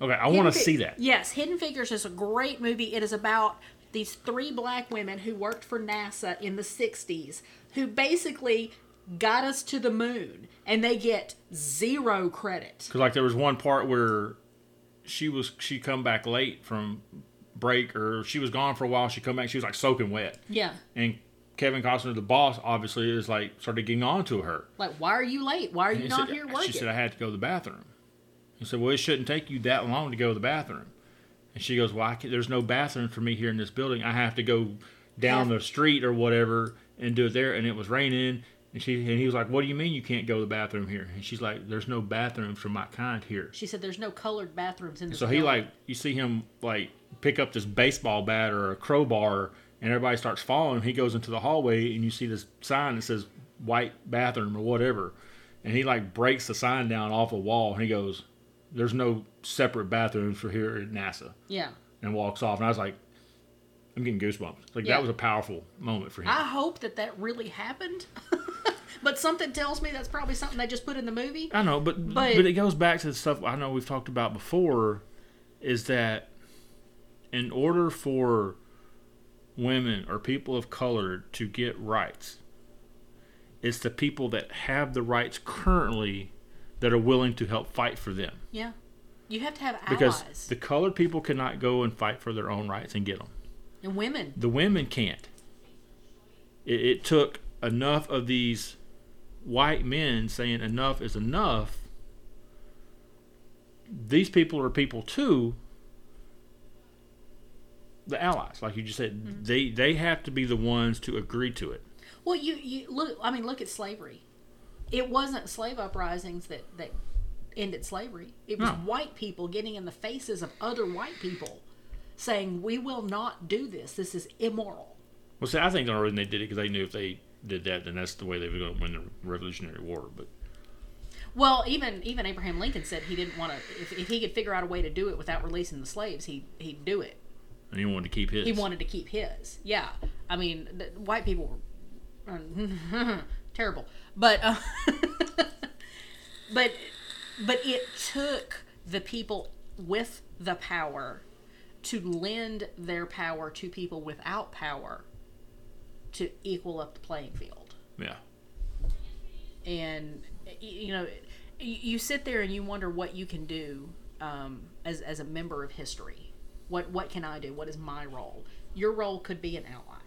B: okay, I want to
A: Fi-
B: see that.
A: Yes, Hidden Figures is a great movie. It is about these three black women who worked for NASA in the 60s who basically got us to the moon and they get zero credit.
B: Because like there was one part where she was she come back late from break or she was gone for a while. She come back, she was like soaking wet,
A: Yeah.
B: and Kevin Costner, the boss, obviously is like started getting on to her.
A: Like, why are you late? Why are you not
B: said-
A: here working?
B: She said I had to go to the bathroom. He said, "Well, it shouldn't take you that long to go to the bathroom." And she goes, "Well, there's no bathroom for me here in this building. I have to go down
A: Have-
B: the street or whatever and do it there." And it was raining. And she and he was like, "What do you mean you can't go to the bathroom here?" And she's like, "There's no bathrooms for my kind here."
A: she said there's no colored bathrooms in this
B: So he
A: building."
B: like you see him like pick up this baseball bat or a crowbar, and everybody starts following him. He goes into the hallway, and you see this sign that says "white bathroom" or whatever, and he like breaks the sign down off a wall, and he goes, "There's no separate bathrooms for here at NASA,"
A: Yeah.
B: and walks off. And I was like, I'm getting goosebumps. Like
A: Yeah.
B: that was a powerful moment for him.
A: I hope that that really happened. but something tells me that's probably something they just put in the movie.
B: I know, but,
A: But-
B: but it goes back to the stuff I know we've talked about before. Is that in order for women or people of color to get rights, It's the people that have the rights currently that are willing to help fight for them.
A: Yeah. You have to have
B: Because the colored people cannot go and fight for their own rights and get them.
A: and women.
B: The women can't. It, it took enough of these white men saying enough is enough. These people are people too. The allies, like you just said, mm-hmm. they they have to be the ones to agree to it.
A: Well, you you look. I mean, look at slavery. It wasn't slave uprisings that that ended slavery. It was
B: No.
A: white people getting in the faces of other white people, saying, "We will not do this. This is immoral."
B: Well, see, I think the only reason they did it because they knew if they did that, then that's the way they were going to win the Revolutionary War. But
A: Well, even even Abraham Lincoln said he didn't want to. If, if he could figure out a way to do it without releasing the slaves, he he'd do it.
B: and he wanted to keep his.
A: He wanted to keep his. Yeah, I mean, the, white people were terrible, but uh, but but it took the people with the power to lend their power to people without power to equal up the playing field.
B: Yeah.
A: and you know you sit there and you wonder what you can do um, as, as a member of history. What what can i do? What is my role? Your role could be an ally.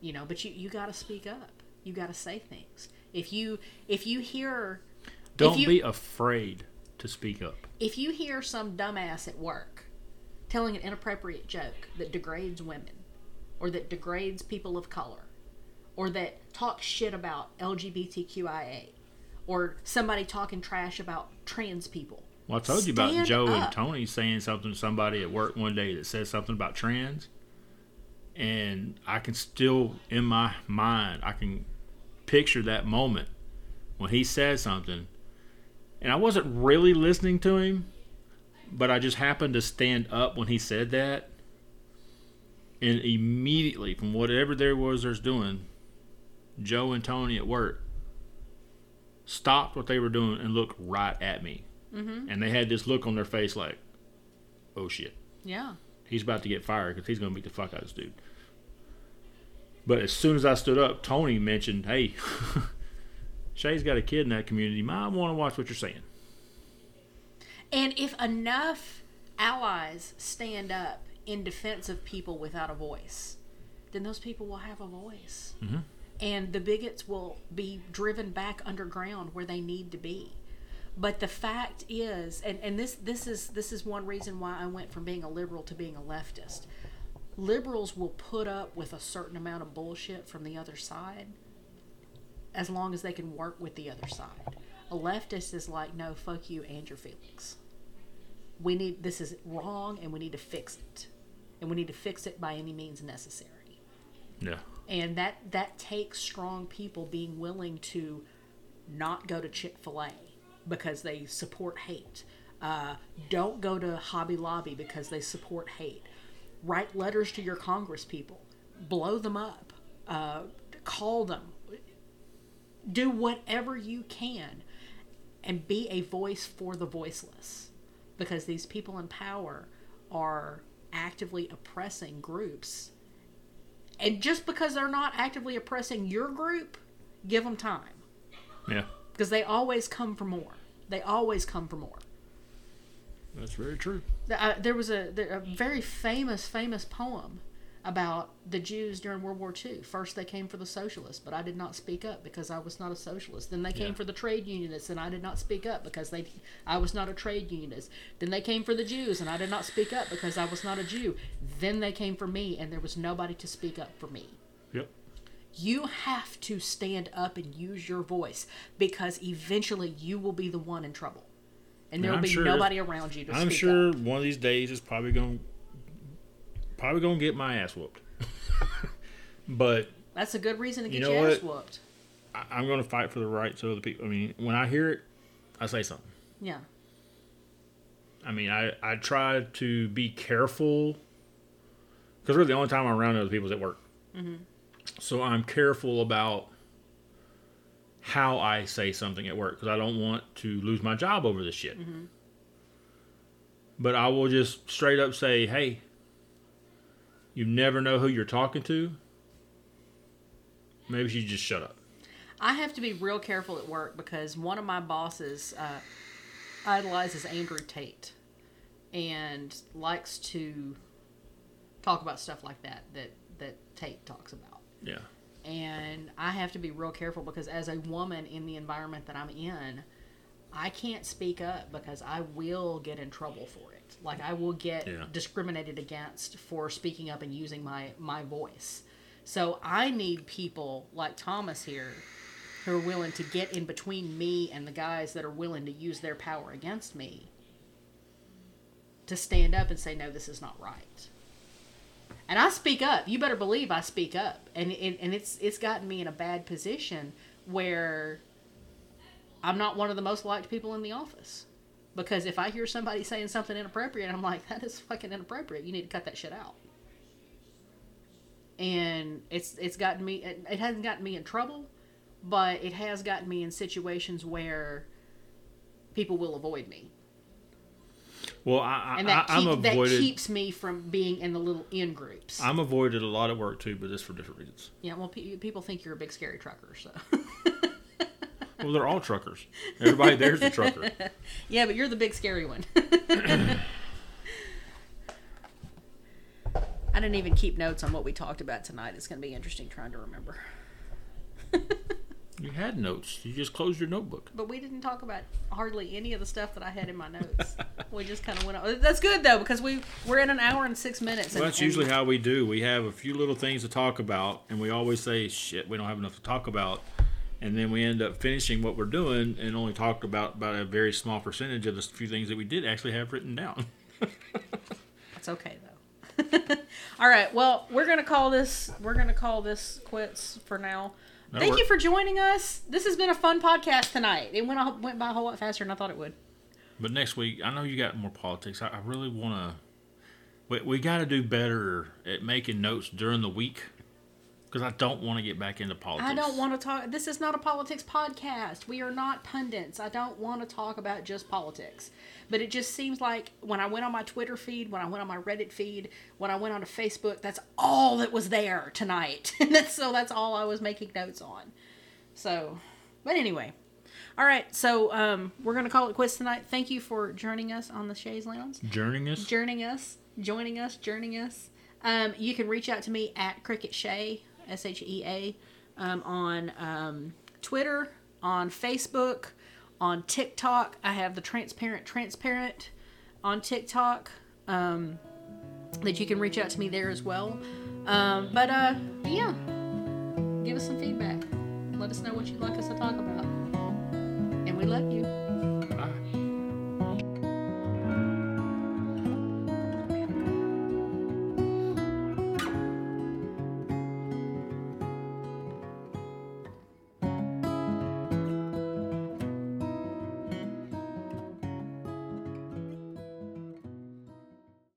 A: You know but you you got to speak up. You got to say things. If you if you hear
B: Don't
A: you-
B: be afraid to speak up.
A: if you hear some dumbass at work telling an inappropriate joke that degrades women or that degrades people of color or that talks shit about LGBTQIA or somebody talking trash about trans people.
B: Well, I told you about Joe and. Tony saying something to somebody at work one day that says something about trans, and I can still, in my mind, I can picture that moment when he said something, and I wasn't really listening to him, but I just happened to stand up when he said that, and immediately from whatever there was there's doing, Joe and Tony at work stopped what they were doing and looked right at me
A: Mm-hmm.
B: and they had this look on their face like, "Oh shit,
A: Yeah.
B: he's about to get fired because he's gonna beat the fuck out of this dude." But as soon as I stood up, Tony mentioned, "Hey, Shay's got a kid in that community. Might want to watch what you're saying."
A: And if enough allies stand up in defense of people without a voice, then those people will have a voice.
B: Mhm.
A: And the bigots will be driven back underground where they need to be. But the fact is, and, and this this is this is one reason why I went from being a liberal to being a leftist. Liberals will put up with a certain amount of bullshit from the other side as long as they can work with the other side. A leftist is like, no, fuck you and your feelings. We need this is wrong and we need to fix it. And we need to fix it by any means necessary.
B: Yeah,
A: And that that takes strong people being willing to not go to Chick-fil-A because they support hate. Uh, don't go to Hobby Lobby because they support hate. Write letters to your Congress people. Blow them up. Uh, call them. Do whatever you can and be a voice for the voiceless. Because these people in power are actively oppressing groups. And just because they're not actively oppressing your group give them time.
B: Yeah,
A: because they always come for more. They always come for more.
B: That's very true.
A: Uh, there was a, there, a very famous famous poem about the Jews during World War II. First, they came for the socialists, but I did not speak up because I was not a socialist. Then they came
B: Yeah.
A: for the trade unionists, and I did not speak up because they, I was not a trade unionist. Then they came for the Jews, and I did not speak up because I was not a Jew. Then they came for me, and there was nobody to speak up for me.
B: Yep.
A: You have to stand up and use your voice because eventually you will be the one in trouble, and there will be
B: sure-
A: nobody around you to
B: I'm sure
A: up.
B: one of these days is probably going, to probably to get my ass whooped. but
A: That's a good reason to
B: You
A: get
B: know
A: your ass whooped.
B: I, I'm going to fight for the rights of other people. I mean, when I hear it, I say something.
A: Yeah.
B: I mean, I, I try to be careful because really the only time I'm around other people is at work. Mm-hmm. So I'm careful about how I say something at work because I don't want to lose my job over this shit. Mm-hmm. But I will just straight up say, hey, you never know who you're talking to. maybe she just shut up.
A: I have to be real careful at work because one of my bosses uh, idolizes Andrew Tate and likes to talk about stuff like that that that Tate talks about.
B: Yeah.
A: And I have to be real careful because as a woman in the environment that I'm in, I can't speak up because I will get in trouble for it. Like I will get
B: Yeah.
A: discriminated against for speaking up and using my my voice. So I need people like Thomas here who are willing to get in between me and the guys that are willing to use their power against me to stand up and say no this is not right. And I speak up. You better believe I speak up. And and, and it's it's gotten me in a bad position where I'm not one of the most liked people in the office. Because if I hear somebody saying something inappropriate, I'm like, that is fucking inappropriate. You need to cut that shit out. And it's it's gotten me it, it hasn't gotten me in trouble, but it has gotten me in situations where people will avoid me.
B: Well, I, I,
A: And that,
B: I,
A: keep, that keeps me from being in the little in groups.
B: I'm avoided a lot of work too, but it's for different reasons.
A: yeah, well, pe- people think you're a big scary trucker, so.
B: Well, they're all truckers. Everybody there's a trucker.
A: Yeah, but you're the big scary one. I didn't even keep notes on what we talked about tonight. It's going to be interesting trying to remember.
B: You had notes. You just closed your notebook.
A: But we didn't talk about hardly any of the stuff that I had in my notes. we just kind of went on. That's good though because we we're in an hour and six minutes.
B: Well,
A: and-
B: that's
A: and-
B: usually how we do. We have a few little things to talk about, and we always say, "Shit, we don't have enough to talk about," and then we end up finishing what we're doing and only talk about about a very small percentage of the few things that we did actually have written down.
A: It's okay though. All right. Well, we're gonna call this. We're gonna call this quits for now.
B: That'll
A: Thank you for joining us. This has been a fun podcast tonight. It went went by a whole lot faster than I thought it would.
B: But next week, I know you got more politics. I, I really want to. We, we got to do better at making notes during the week because I don't want to get back into politics.
A: I don't want to talk. This is not a politics podcast. We are not pundits. I don't want to talk about just politics. But it just seems like when I went on my Twitter feed, when I went on my Reddit feed, when I went onto Facebook, that's all that was there tonight. And that's so that's all I was making notes on. So, but anyway. All right, so um, we're gonna call it quits tonight. Thank you for joining us on the Shays Lounge
B: Journeying us.
A: joining us, joining us, joining us. Um, you can reach out to me at Cricket Shay, S H E A, um, on um, Twitter, on Facebook, on TikTok. I have the Transparent Transparent on TikTok um, that you can reach out to me there as well. Um, but uh, yeah, give us some feedback. Let us know what you'd like us to talk about. And we love you.